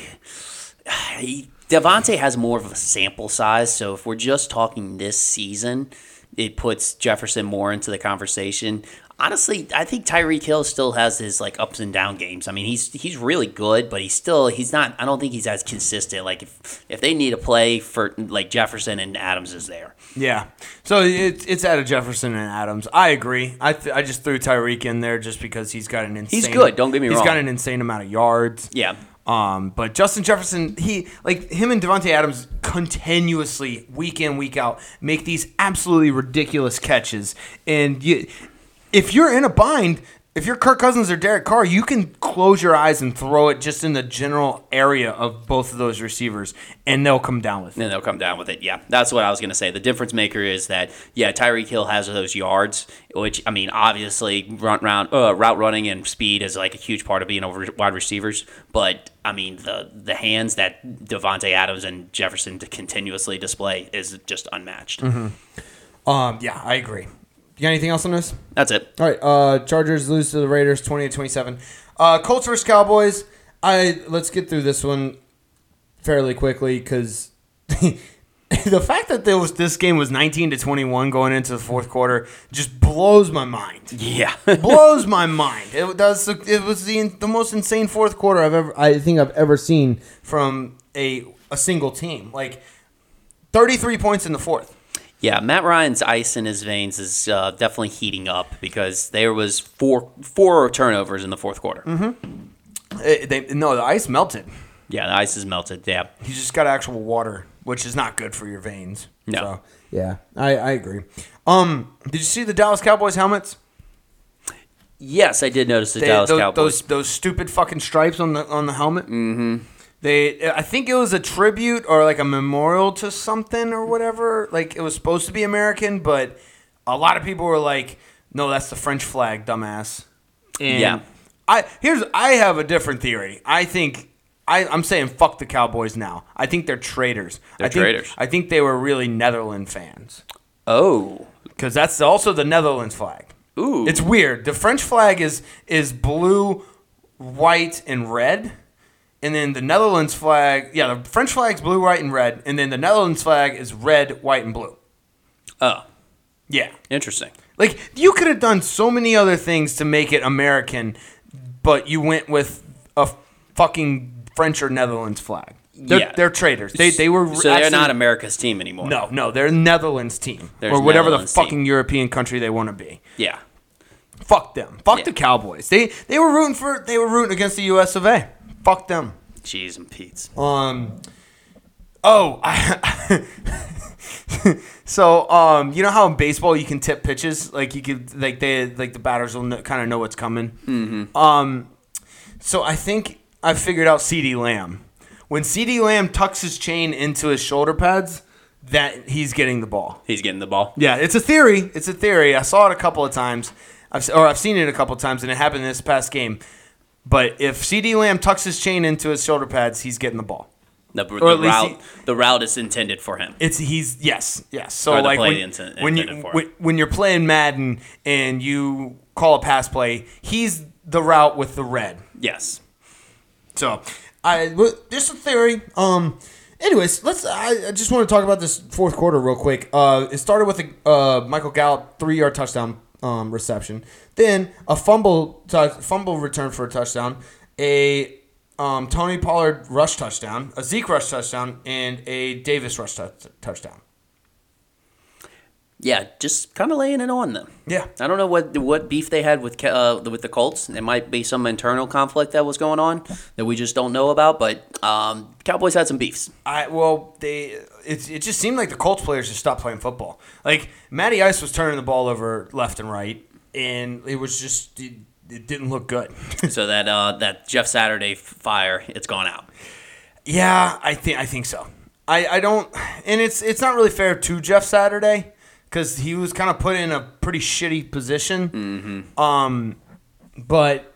Davante has more of a sample size. So if we're just talking this season, it puts Jefferson more into the conversation. Honestly, I think Tyreek Hill still has his like ups and down games. I mean, he's he's really good, but he's still he's not. I don't think he's as consistent. Like if if they need a play for like Jefferson and Adams is there. Yeah. So it's it's out of Jefferson and Adams. I agree. I th- I just threw Tyreek in there just because he's got an insane. good, don't get me He's wrong. got an insane amount of yards. Yeah. Um, but Justin Jefferson, he like him and Davante Adams continuously week in week out make these absolutely ridiculous catches, and you, if you're in a bind, if you're Kirk Cousins or Derek Carr, you can close your eyes and throw it just in the general area of both of those receivers, and they'll come down with it. And they'll come down with it. Yeah, that's what I was going to say. The difference maker is that, yeah, Tyreek Hill has those yards, which, I mean, obviously, run, round, uh, route running and speed is like a huge part of being over wide receivers. But, I mean, the, the hands that Davante Adams and Jefferson continuously display is just unmatched. Um, yeah, I agree. You got anything else on this? That's it. All right, uh, Chargers lose to the Raiders, twenty to twenty-seven. Uh, Colts versus Cowboys. I let's get through this one fairly quickly because the fact that there was this game was nineteen to twenty-one going into the fourth quarter just blows my mind. Yeah. blows my mind. It does. It was the the most insane fourth quarter I've ever. I think I've ever seen from a a single team. Like thirty-three points in the fourth. Yeah, Matt Ryan's ice in his veins is uh, definitely heating up because there was four four turnovers in the fourth quarter. Eh, they, no, the ice melted. Yeah, the ice is melted. Yeah. He's just got actual water, which is not good for your veins. No. So, yeah, I, I agree. Um, did you see the Dallas Cowboys helmets? Yes, I did notice the They- Dallas those, Cowboys. Those those stupid fucking stripes on the on the helmet. Mm-hmm. They, I think it was a tribute or like a memorial to something or whatever. Like it was supposed to be American, but a lot of people were like, "No, that's the French flag, dumbass." And Yeah. I here's I have a different theory. I think I, I'm saying fuck the Cowboys now. I think they're traitors. They're I think, traitors. I think they were really Netherlands fans Oh. because that's also the Netherlands flag. Ooh. It's weird. The French flag is is blue, white, and red. And then the Netherlands flag, yeah, the French flag's blue, white, and red. And then the Netherlands flag is red, white, and blue. Oh. Yeah. Interesting. Like, you could have done so many other things to make it American, but you went with a fucking French or Netherlands flag. They're, Yeah. they're traitors. They, they were So they're not America's team anymore. No, no, they're Netherlands team. There's or whatever Netherlands the team. fucking European country they want to be. Yeah. Fuck them. Fuck Yeah. the Cowboys. They they were rooting for they were rooting against the US of A. Fuck them. Cheese and Pete's. Um Oh, I, so um, you know how in baseball you can tip pitches, like you could, like they, like the batters will kind of know what's coming. Mm-hmm. Um, so I think I figured out CeeDee Lamb. When CeeDee Lamb tucks his chain into his shoulder pads, that he's getting the ball. He's getting the ball. Yeah, it's a theory. It's a theory. I saw it a couple of times. I've or I've seen it a couple of times, and it happened in this past game. But if CeeDee Lamb tucks his chain into his shoulder pads, he's getting the ball. The, the Or at least route, he- the route is intended for him. It's he's yes yes. So like when, inten- when you when, when you're playing Madden and you call a pass play, he's the route with the red. Yes. So I just a theory. Um. Anyways, let's. I, I just want to talk about this fourth quarter real quick. Uh, it started with a uh, Michael Gallup three yard touchdown um, reception, then a fumble tou- fumble return for a touchdown, a um, Tony Pollard rush touchdown, a Zeke rush touchdown, and a Davis rush tou- touchdown. Yeah, just kind of laying it on them. Yeah. I don't know what what beef they had with uh, with the Colts. It might be some internal conflict that was going on that we just don't know about. But um, Cowboys had some beefs. I well, they it, it just seemed like the Colts players just stopped playing football. Like Matty Ice was turning the ball over left and right, and it was just it, it didn't look good. so that uh, that Jeff Saturday fire, it's gone out. yeah, I think I think so. I, I don't, and it's it's not really fair to Jeff Saturday because he was kind of put in a pretty shitty position. Mm-hmm. Um, but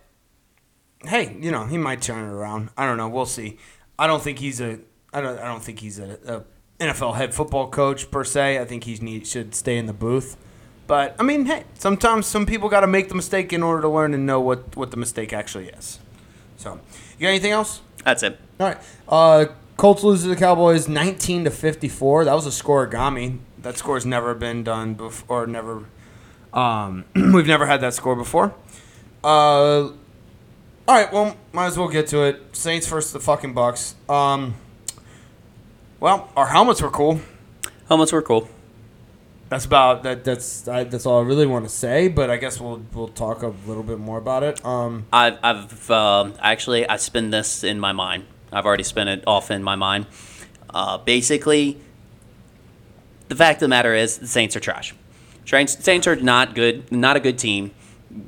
hey, you know he might turn it around. I don't know. We'll see. I don't think he's a. I don't. I don't think he's a, a NFL head football coach per se. I think he need, should stay in the booth. But I mean, hey, sometimes some people got to make the mistake in order to learn and know what what the mistake actually is. So, you got anything else? That's it. All right. Uh, Colts lose to the Cowboys 19 to 54. That was a scorigami. That score's never been done before, or never. Um, we've never had that score before. Uh, all right. Well, might as well get to it. Saints versus the fucking Bucks. Um, well, our helmets were cool. Helmets were cool. That's about that. That's I, that's all I really want to say. But I guess we'll we'll talk a little bit more about it. Um, I've, I've um actually I spin this in my mind. I've already spent it off in my mind. Uh, basically, the fact of the matter is the Saints are trash. Saints are not good, not a good team,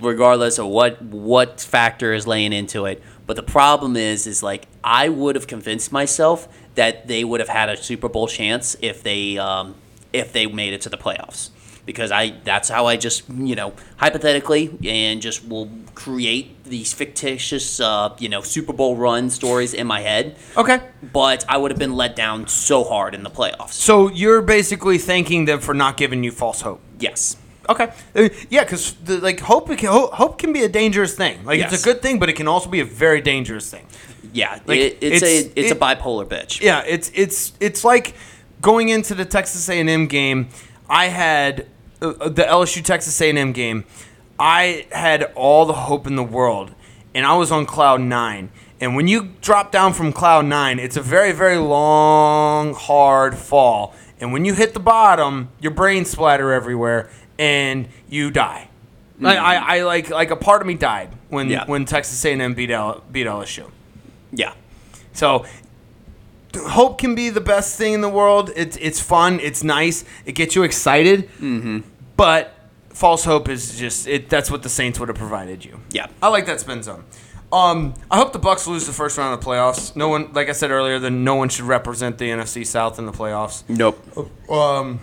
regardless of what what factor is laying into it. But the problem is, is like I would have convinced myself that they would have had a Super Bowl chance if they um, if they made it to the playoffs. Because I that's how I just you know hypothetically and just will create these fictitious uh, you know Super Bowl run stories in my head. okay. But I would have been let down so hard in the playoffs. So you're basically thanking them for not giving you false hope. Yes. Okay. Uh, Yeah, because like hope, can, hope hope can be a dangerous thing. Like it's a good thing, but it can also be a very dangerous thing. Yeah, Like, it, it's, it's- a it's it- a bipolar bitch. Yeah, it's it's it's like going into the Texas A&M game. I had uh, the LSU Texas A&M game. I had all the hope in the world, and I was on cloud nine. And when you drop down from cloud nine, it's a very very long, hard fall. And when you hit the bottom, your brain splatter everywhere, and you die. Like I, I like like a part of me died when Yeah. when Texas A&M beat L, beat LSU. Yeah. So hope can be the best thing in the world. It's it's fun. It's nice. It gets you excited. Mm-hmm. But false hope is just it. That's what the Saints would have provided you. Yeah. I like that spin zone. Um, I hope the Bucks lose the first round of the playoffs. No one, like I said earlier, then no one should represent the NFC South in the playoffs. Nope. Um,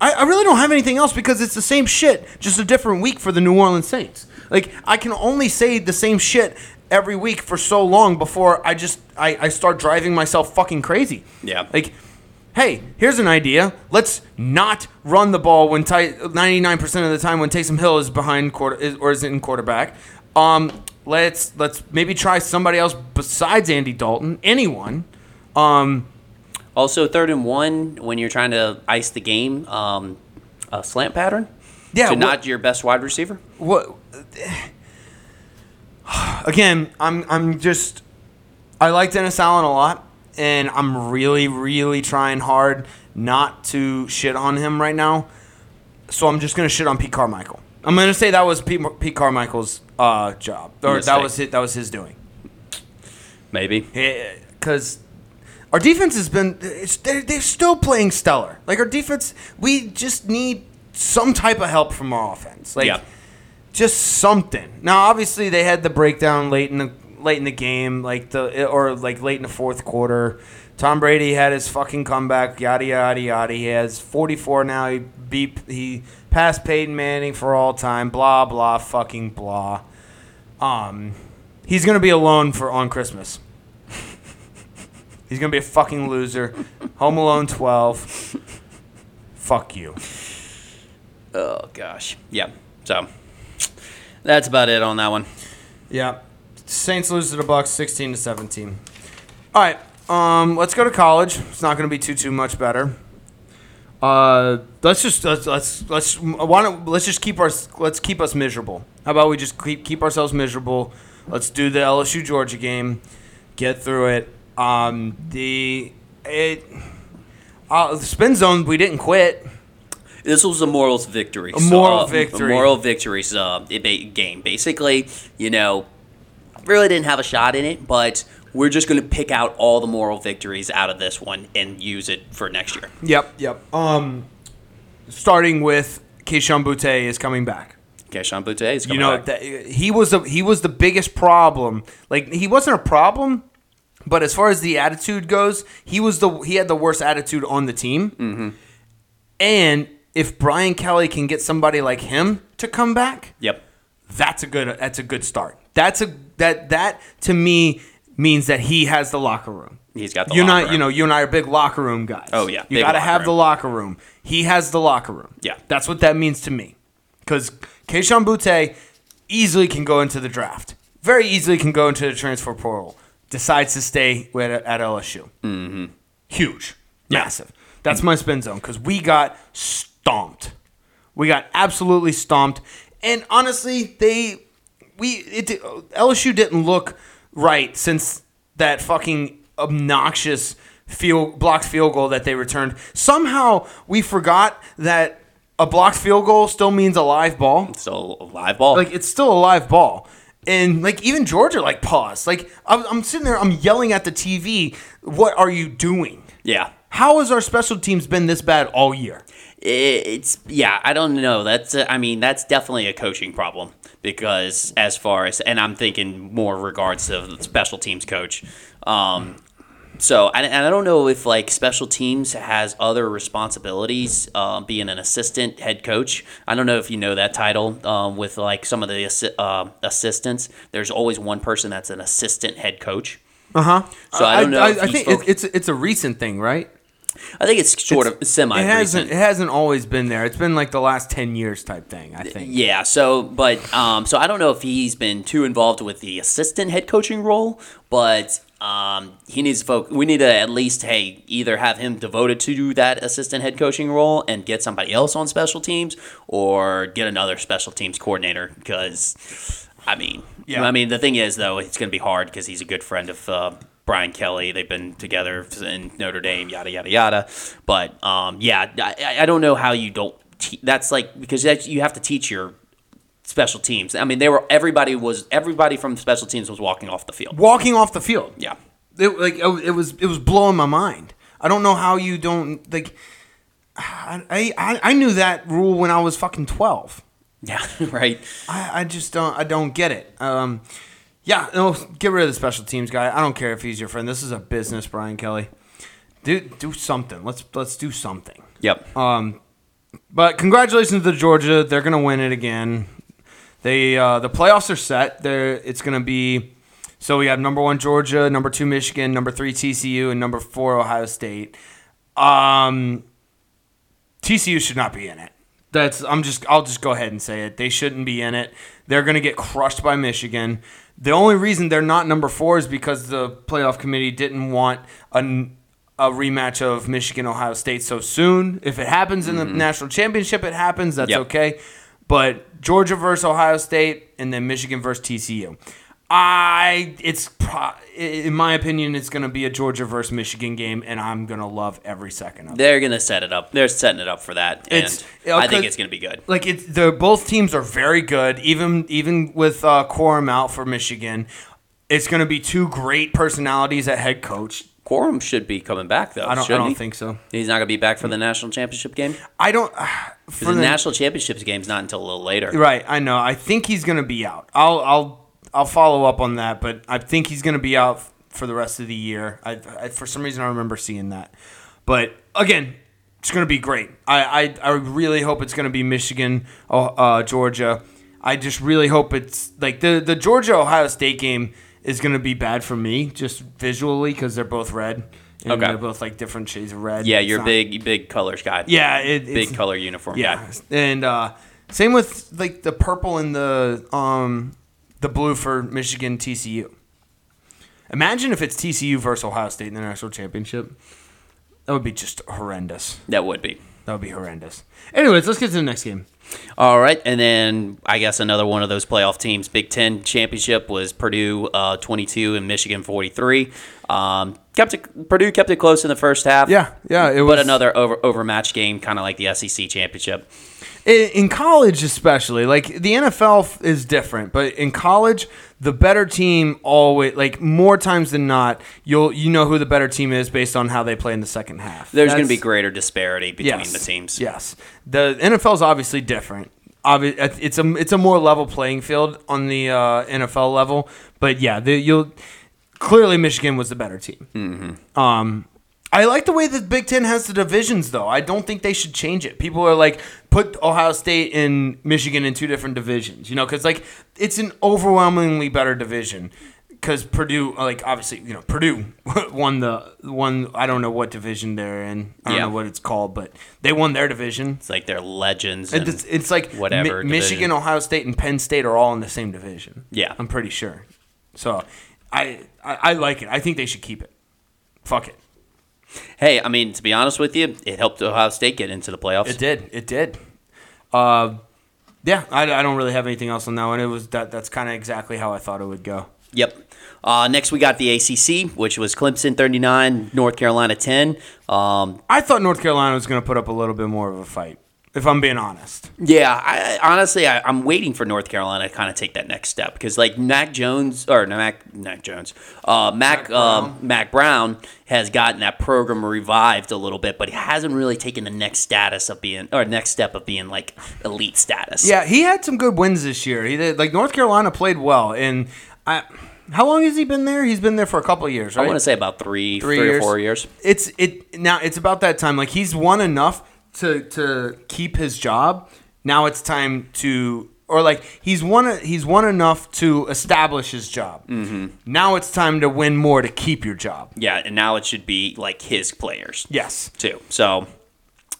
I, I really don't have anything else because it's the same shit, just a different week for the New Orleans Saints. Like I can only say the same shit every week for so long before I just I, I start driving myself fucking crazy. Yeah. Like, hey, here's an idea. Let's not run the ball when Ty, 99% of the time when Taysom Hill is behind quarter is, or is in quarterback. Um, let's let's maybe try somebody else besides Andy Dalton, anyone. Um, Also, third and one when you're trying to ice the game, um, a slant pattern. Yeah, to what- not your best wide receiver. what again i'm i'm just i like dennis allen a lot and i'm really really trying hard not to shit on him right now. So i'm just gonna shit on pete carmichael. I'm gonna say that was pete, pete carmichael's uh, job. Or that was it that was his doing. Maybe. because our defense has been it's, they're, they're still playing stellar. Like our defense we just need some type of help from our offense. Like Yeah. just something. Now obviously they had the breakdown late in the late in the game like the or like late in the fourth quarter tom brady had his fucking comeback yada yada yada he has 44 now he beat he passed peyton manning for all time blah blah fucking blah um he's gonna be alone for on christmas He's gonna be a fucking loser. Home Alone 12. Fuck you. Oh gosh. Yeah. So that's about it on that one. Yeah. Saints lose to the Bucks 16 to 17. All right. Um, let's go to college. It's not gonna be too too much better. Uh, let's just let's let's let's why don't let's just keep our let's keep us miserable. How about we just keep keep ourselves miserable? Let's do the LSU Georgia game. Get through it. Um, the it uh, the spin zone we didn't quit. This was a morals victory. A moral uh, victory. A moral victories uh, debate game. Basically, you know, really didn't have a shot in it, but we're just going to pick out all the moral victories out of this one and use it for next year. Yep, yep. Um, starting with Kayshon Boutte is coming back. Okay, Boutte is You coming know back. that he was the he was the biggest problem. Like he wasn't a problem, but as far as the attitude goes, he was the he had the worst attitude on the team. Mm-hmm. And if Brian Kelly can get somebody like him to come back, Yep. that's a good that's a good start. That's a that that to me means that he has the locker room. He's got the you and locker I, you know, you and I are big locker room guys. Oh, yeah, you got to have the locker room. He has the locker room. Yeah. that's what that means to me. Because Kayshon Boutte easily can go into the draft. Very easily can go into the transfer portal. Decides to stay with, at LSU. Mm-hmm. Huge, massive. That's my spin zone because we got stomped. We got absolutely stomped. And honestly, they we it LSU didn't look right since that fucking obnoxious field blocked field goal that they returned. Somehow we forgot that a blocked field goal still means a live ball. It's still a live ball. Like it's still a live ball. And like even Georgia like paused. Like I'm, I'm sitting there, I'm yelling at the TV. What are you doing? yeah. How has our special teams been this bad all year? It's yeah, I don't know. That's uh, I mean that's definitely a coaching problem because as far as and I'm thinking more regards to the special teams coach. Um, so and, and I don't know if like special teams has other responsibilities, uh, being an assistant head coach. I don't know if you know that title um, with like some of the assi- uh, assistants. There's always one person that's an assistant head coach. Uh huh. So I don't know I, I think spoke- it's it's a recent thing, right? I think it's sort of semi It hasn't. It hasn't always been there. It's been like the last ten years type thing. I think. Yeah, so but um, so I don't know if he's been too involved with the assistant head coaching role, but um, he needs to focus. We need to at least hey either have him devoted to that assistant head coaching role and get somebody else on special teams, or get another special teams coordinator because I mean, Yeah. I mean the thing is though it's going to be hard because he's a good friend of. Uh, Brian Kelly, they've been together in Notre Dame, yada yada yada. But um, yeah, I, I don't know how you don't. Te- that's like because that's, you have to teach your special teams. I mean, they were everybody was everybody from special teams was walking off the field. Walking off the field. Yeah, It, like it was it was blowing my mind. I don't know how you don't like. I I, I knew that rule when I was fucking twelve. yeah, right. I, I just don't I don't get it. Um, yeah, no, get rid of the special teams guy. I don't care if he's your friend. This is a business, Brian Kelly. Do do something. Let's let's do something. Yep. Um, but congratulations to Georgia. They're gonna win it again. They uh, the playoffs are set. They're it's gonna be So we have number one Georgia, number two Michigan, number three TCU, and number four Ohio State. Um, TCU should not be in it. That's I'm just I'll just go ahead and say it. They shouldn't be in it. They're going to get crushed by Michigan. The only reason they're not number four is because the playoff committee didn't want a, a rematch of Michigan Ohio State so soon. If it happens in the mm-hmm. national championship, it happens. That's Yep. okay. But Georgia versus Ohio State, and then Michigan versus TCU. I it's pro, in my opinion it's going to be a Georgia versus Michigan game, and I'm going to love every second of it. They're gonna set it up. They're setting it up for that, and It's- I think it's gonna be good. like it's the both teams are very good. Even even with uh, Corum out for Michigan, it's going to be two great personalities at head coach. Corum should be coming back though. I don't I don't think so. he's not gonna be back for the national championship game. I don't. For For the, the, national championships game's not until a little later. right, I know. I think he's going to be out. I'll I'll I'll follow up on that, but I think he's going to be out for the rest of the year. I, I for some reason I remember seeing that, but again. It's going to be great. I, I, I really hope it's going to be Michigan, uh, uh, Georgia. I just really hope it's like the the Georgia Ohio State game is going to be bad for me just visually because they're both red and Okay. they're both like different shades of red. Yeah, you're not- big, big colors guy. Yeah, it, big color uniform yeah, guy. and uh, same with like the purple and the um the blue for Michigan TCU. Imagine if it's TCU versus Ohio State in the national championship. That would be just horrendous. That would be. That would be horrendous. Anyways, let's get to the next game. All right, and then I guess another one of those playoff teams, Big Ten championship, was Purdue uh, 22 and Michigan 43. Um, kept it, Purdue kept it close in the first half. Yeah, yeah, it but was- another over overmatched game, kind of like the SEC championship. In, in college especially like the nfl f- is different but in college the better team always like more times than not you'll you know who the better team is based on how they play in the second half There's going to be greater disparity between yes, the teams. yes the nfl is obviously different Obvi- it's a it's a more level playing field on the uh, NFL level, but yeah, the, you'll clearly Michigan was the better team. Mm-hmm. Um, I like the way the Big Ten has the divisions, though. I don't think they should change it. People are like, put Ohio State and Michigan in two different divisions, you know, because like it's an overwhelmingly better division. Because Purdue, like obviously, you know, Purdue won the one. I don't know what division they're in. I don't Yeah. know what it's called, but they won their division. It's like they're legends. It's, it's like whatever Mi- Michigan. Ohio State, and Penn State are all in the same division. Yeah. I'm pretty sure. So, I, I I like it. I think they should keep it. Fuck it. Hey, I mean, to be honest with you, it helped Ohio State get into the playoffs. It did. It did. Uh, yeah. I, I don't really have anything else on that one. It was that. That's kind of exactly how I thought it would go. Yep. Uh, next, we got the ACC, which was Clemson 39, North Carolina 10. Um, I thought North Carolina was going to put up a little bit more of a fight. If I'm being honest. yeah, I, honestly, I, I'm waiting for North Carolina to kind of take that next step because, like, Mac Jones, or no, Mac, Mac Jones, uh, Mac, Mac uh, Brown. Mack Brown has gotten that program revived a little bit, but he hasn't really taken the next status of being, or next step of being, like, elite status. Yeah, he had some good wins this year. He did. Like North Carolina played well, and I. How long has he been there? He's been there for a couple of years, right? I want to say about three, Three three, or four years. it's it now it's about that time like he's won enough to to keep his job now it's time to or like he's won he's won enough to establish his job mm-hmm. now it's time to win more to keep your job Yeah, and now it should be, like, his players. yes too. So,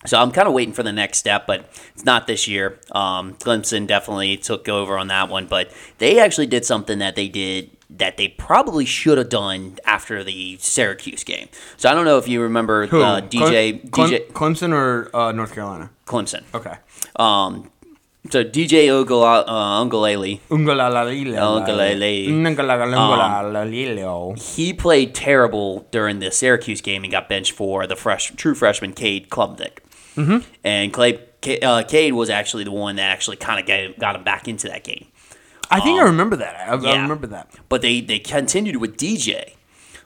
so I'm kind of waiting for the next step, but it's not this year. Um, Clemson definitely took over on that one, but they actually did something that they did that they probably should have done after the Syracuse game. So I don't know if you remember uh, DJ Clem- DJ Clemson or uh, North Carolina Clemson. okay Um, so DJ Ugala- uh, Ungalele, Ungalalilo. he played terrible during the Syracuse game and got benched for the fresh true freshman Cade Klubnik. Mm-hmm. And Clay, uh, Cade was actually the one that actually kind of got, got him back into that game. I think I remember that I, I remember that But they, they continued with DJ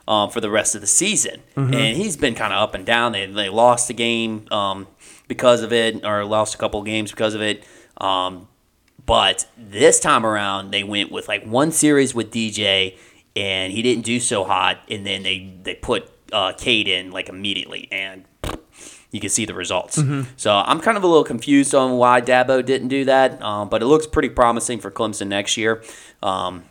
um, for the rest of the season. Mm-hmm. And he's been kind of up and down. They, they lost the game um, because of it, or lost a couple of games because of it. Um, but this time around, they went with like one series with DJ, and he didn't do so hot. And then they, they put uh, Cade in like immediately. And you can see the results. So I'm kind of a little confused on why Dabo didn't do that, um, but it looks pretty promising for Clemson next year. Um,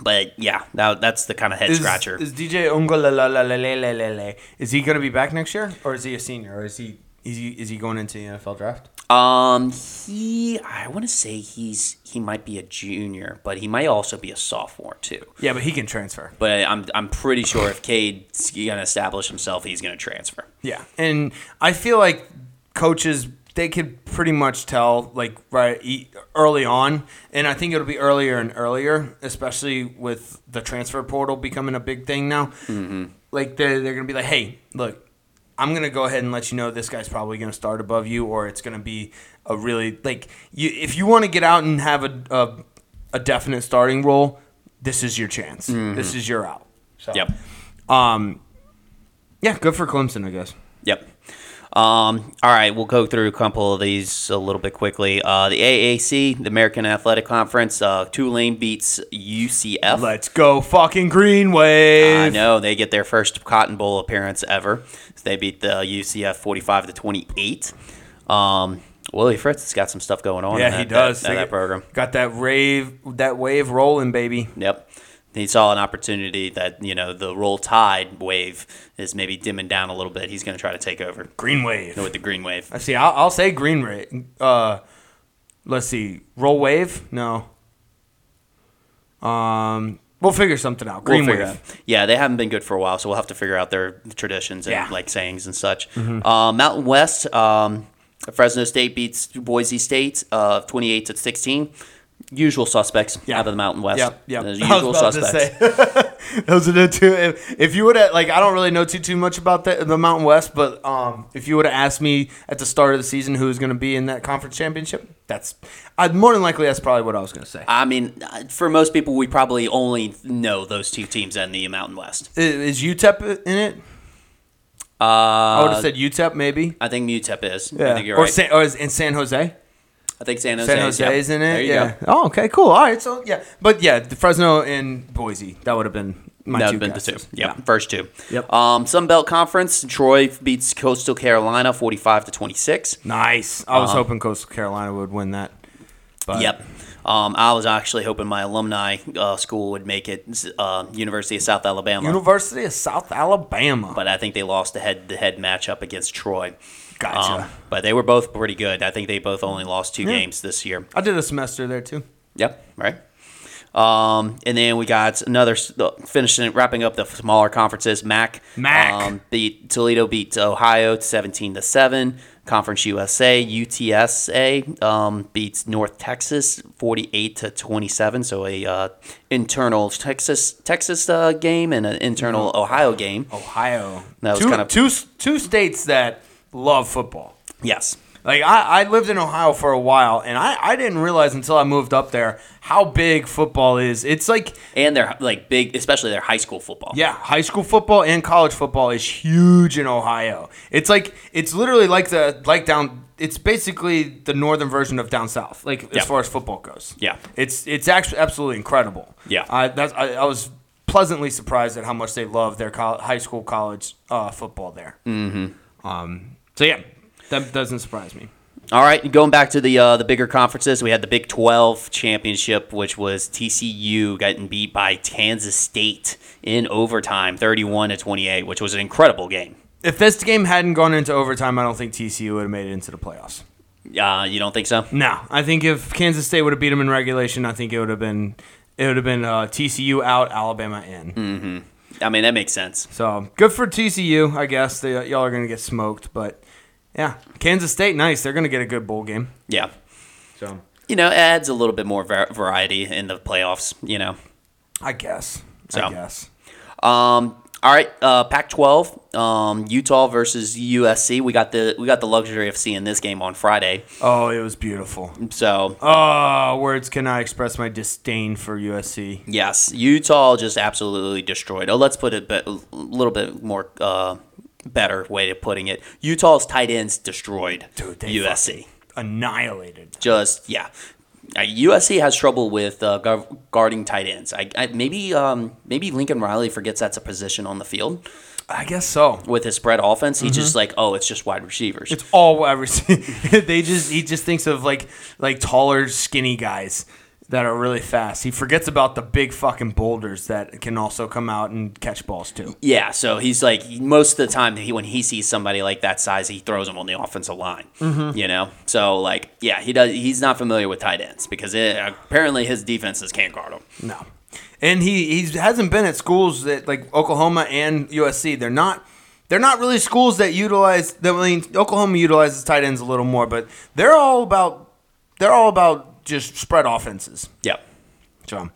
But yeah, that, that's the kind of head Is, scratcher. is DJ Ungalalalalalele, is he going to be back next year, or is he a senior, or is he is he is he going into the NFL draft? Um, he, I want to say he's he might be a junior, but he might also be a sophomore too. Yeah, but he can transfer. But I'm I'm pretty sure if Cade's gonna establish himself, he's gonna transfer. Yeah, and I feel like coaches they could pretty much tell like right early on, and I think it'll be earlier and earlier, especially with the transfer portal becoming a big thing now. Mm-hmm. Like they're they're gonna be like, hey, look. I'm gonna go ahead and let you know this guy's probably gonna start above you, or it's gonna be a really like you. If you want to get out and have a, a a definite starting role, this is your chance. This is your out. So, Yep. Um, yeah, good for Clemson, I guess. Yep. Um, all right, we'll go through a couple of these a little bit quickly. Uh, the AAC, the American Athletic Conference, uh, Tulane beats UCF. Let's go, fucking Green Wave. I know they get their first Cotton Bowl appearance ever. They beat the UCF forty-five to twenty-eight. Um, Willie Fritz has got some stuff going on. Yeah, in that, he does. That, that program. Got that rave, that wave rolling, baby. Yep. He saw an opportunity that you know the roll tide wave is maybe dimming down a little bit. He's going to try to take over Green Wave. with the green wave. I see. I'll, I'll say Green Wave. Uh, let's see. Roll Wave? No. Um, we'll figure something out. Green We'll Wave. out. Yeah, they haven't been good for a while, so we'll have to figure out their traditions and Yeah. Mm-hmm. like sayings and such. Uh, Mountain West, um, Fresno State beats Boise State, uh, twenty-eight to sixteen. Usual suspects Yeah. out of the Mountain West. Yeah, yep. The I was usual suspects. say. Those are the two. If, if you would have, like, I don't really know too too much about the, the Mountain West, but um, if you would have asked me at the start of the season who was going to be in that conference championship, that's, I'd more than likely that's probably what I was going to say. I mean, for most people, we probably only know those two teams in the Mountain West. I- Is UTEP in it? Uh, I would have said UTEP maybe. I think UTEP is. Yeah. I think you're or right. San, or is in San Jose. I think San Jose. San Jose's in it. There you yeah. go. Oh, okay, cool. All right, so yeah, but yeah, the Fresno and Boise. That would have been my That two would have been the two. Yep, first two. Yep. Um, Sun Belt Conference. Troy beats Coastal Carolina, forty-five to twenty-six. Nice. I was hoping Coastal Carolina would win that. But Yep. Um, I was actually hoping my alumni uh, school would make it, uh, University of South Alabama. University of South Alabama. but I think they lost the head-to-head matchup against Troy. Gotcha. Um, but they were both pretty good. I think they both only lost two games this year. I did a semester there too. Yep, right. Um, and then we got another finishing wrapping up the smaller conferences. Mac Mac. um, beat Toledo beat Ohio seventeen to seven. Conference USA UTSA um, beats North Texas forty eight to twenty seven. So a uh, internal Texas Texas uh, game and an internal Ohio game. Ohio. That was two, kind of- two two states that love football. Yes. Like I, I lived in Ohio for a while, and I, I didn't realize until I moved up there how big football is. It's like And they're like big, especially their high school football. Yeah, high school football and college football is huge in Ohio. It's like it's literally like the like down. It's basically the northern version of down south, like Yeah. as far as football goes. Yeah. it's it's actually absolutely incredible. Yeah. I that's I, I was pleasantly surprised at how much they love their col- high school college uh, football there. Mm-hmm. Um. So yeah, that doesn't surprise me. All right, going back to the uh, the bigger conferences, we had the Big 12 championship, which was TCU getting beat by Kansas State in overtime, 31 to 28, which was an incredible game. If this game hadn't gone into overtime, I don't think TCU would have made it into the playoffs. Uh, you don't think so? No, I think if Kansas State would have beat them in regulation, I think it would have been it would have been uh, TCU out, Alabama in. I mean, that makes sense. So good for TCU, I guess. They, y'all are gonna get smoked, but yeah, Kansas State, nice. They're gonna get a good bowl game. Yeah. So You know, it adds a little bit more var- variety in the playoffs, you know. I guess. So. I guess. Um, all right, uh, Pac-12, um, Utah versus USC. We got the we got the luxury of seeing this game on Friday. Oh, it was beautiful. So Oh, words cannot express my disdain for USC. Yes, Utah just absolutely destroyed. Oh, let's put it be- a little bit more uh, better way of putting it. Utah's tight ends destroyed Dude, USC. Annihilated. Just yeah, uh, USC has trouble with uh, gu- guarding tight ends. I, I maybe um, maybe Lincoln Riley forgets that's a position on the field I guess so. with his spread offense. He's just like, oh, it's just wide receivers. It's all wide receivers. they just he just thinks of like like taller, skinny guys. That are really fast. He forgets about the big fucking boulders that can also come out and catch balls too. Yeah, so he's like most of the time he, when he sees somebody like that size, he throws them on the offensive line. Mm-hmm. You know, so like yeah, he does. He's not familiar with tight ends because it, apparently his defenses can't guard him. No. And he he hasn't been at schools that like Oklahoma and USC. They're not they're not really schools that utilize. That, I mean, Oklahoma utilizes tight ends a little more, but they're all about they're all about just spread offenses. Yep. So,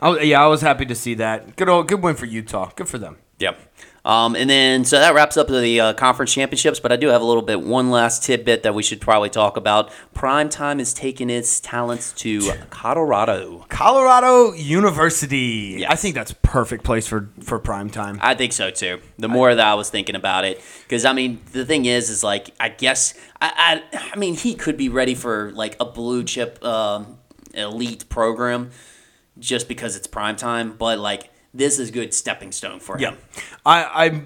I, was- yeah, I was happy to see that. Good old, good win for Utah. Good for them. Yep. Um, and then, so that wraps up the uh, conference championships. But I do have a little bit, one last tidbit that we should probably talk about. Prime time is taking its talents to Colorado. Colorado University. Yes. I think that's a perfect place for for prime time. I think so too. The more that I was thinking about it, because I mean, the thing is, is like I guess I, I, I mean, he could be ready for like a blue chip um, elite program, just because it's prime time. But like, this is good stepping stone for him. Yeah. I, I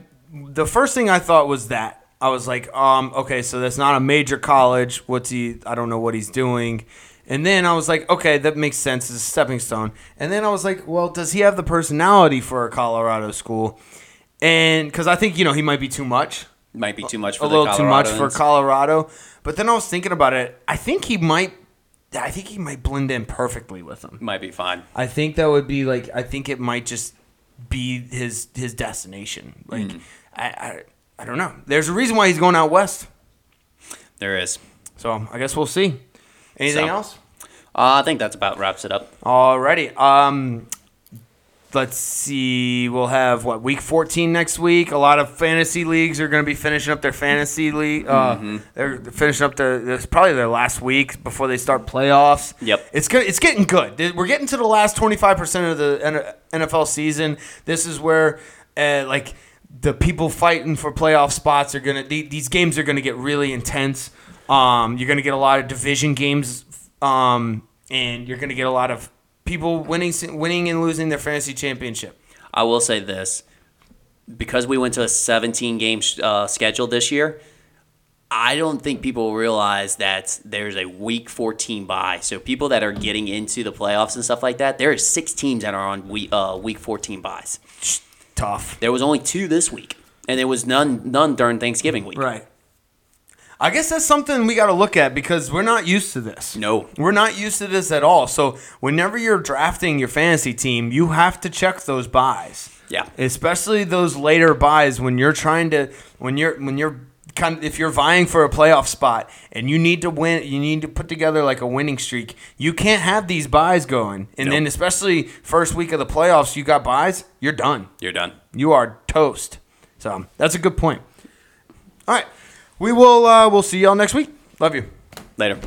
the first thing I thought was that I was like, um, okay, so that's not a major college. What's he? I don't know what he's doing. And then I was like, okay, that makes sense. It's a stepping stone. And then I was like, well, does he have the personality for a Colorado school? And because I think you know he might be too much, Might be too much for a little too much for Colorado. But then I was thinking about it. I think he might. I think he might blend in perfectly with them. Might be fine. I think that would be like I think it might just be his his destination. Like Hmm. I, I I don't know. There's a reason why he's going out west. There is. So I guess we'll see. Anything So- else? Uh, I think that's about wraps it up. Alrighty. Um let's see. We'll have what week 14 next week. A lot of fantasy leagues are going to be finishing up their fantasy league. Uh, Mm-hmm. They're finishing up their. It's probably their last week before they start playoffs. Yep. It's good. It's getting good. We're getting to the last 25 percent of the NFL season. This is where, uh, like. The people fighting for playoff spots are gonna. These games are gonna get really intense. Um, you're gonna get a lot of division games, um, and you're gonna get a lot of people winning, winning and losing their fantasy championship. I will say this because we went to a 17 game uh, schedule this year. I don't think people realize that there's a week 14 bye. So people that are getting into the playoffs and stuff like that, there are six teams that are on week uh, week 14 byes. Tough. There was only two this week, and there was none none during Thanksgiving week. Right. I guess that's something we got to look at because we're not used to this. No. We're not used to this at all. So whenever you're drafting your fantasy team, you have to check those byes. Yeah. Especially those later byes when you're trying to when you're when you're kind of, if you're vying for a playoff spot and you need to win you need to put together like a winning streak. You can't have these byes going. And Nope. then especially first week of the playoffs, you got byes, you're done. You're done. You are toast. So, that's a good point. All right. We will uh we'll see y'all next week. Love you. Later.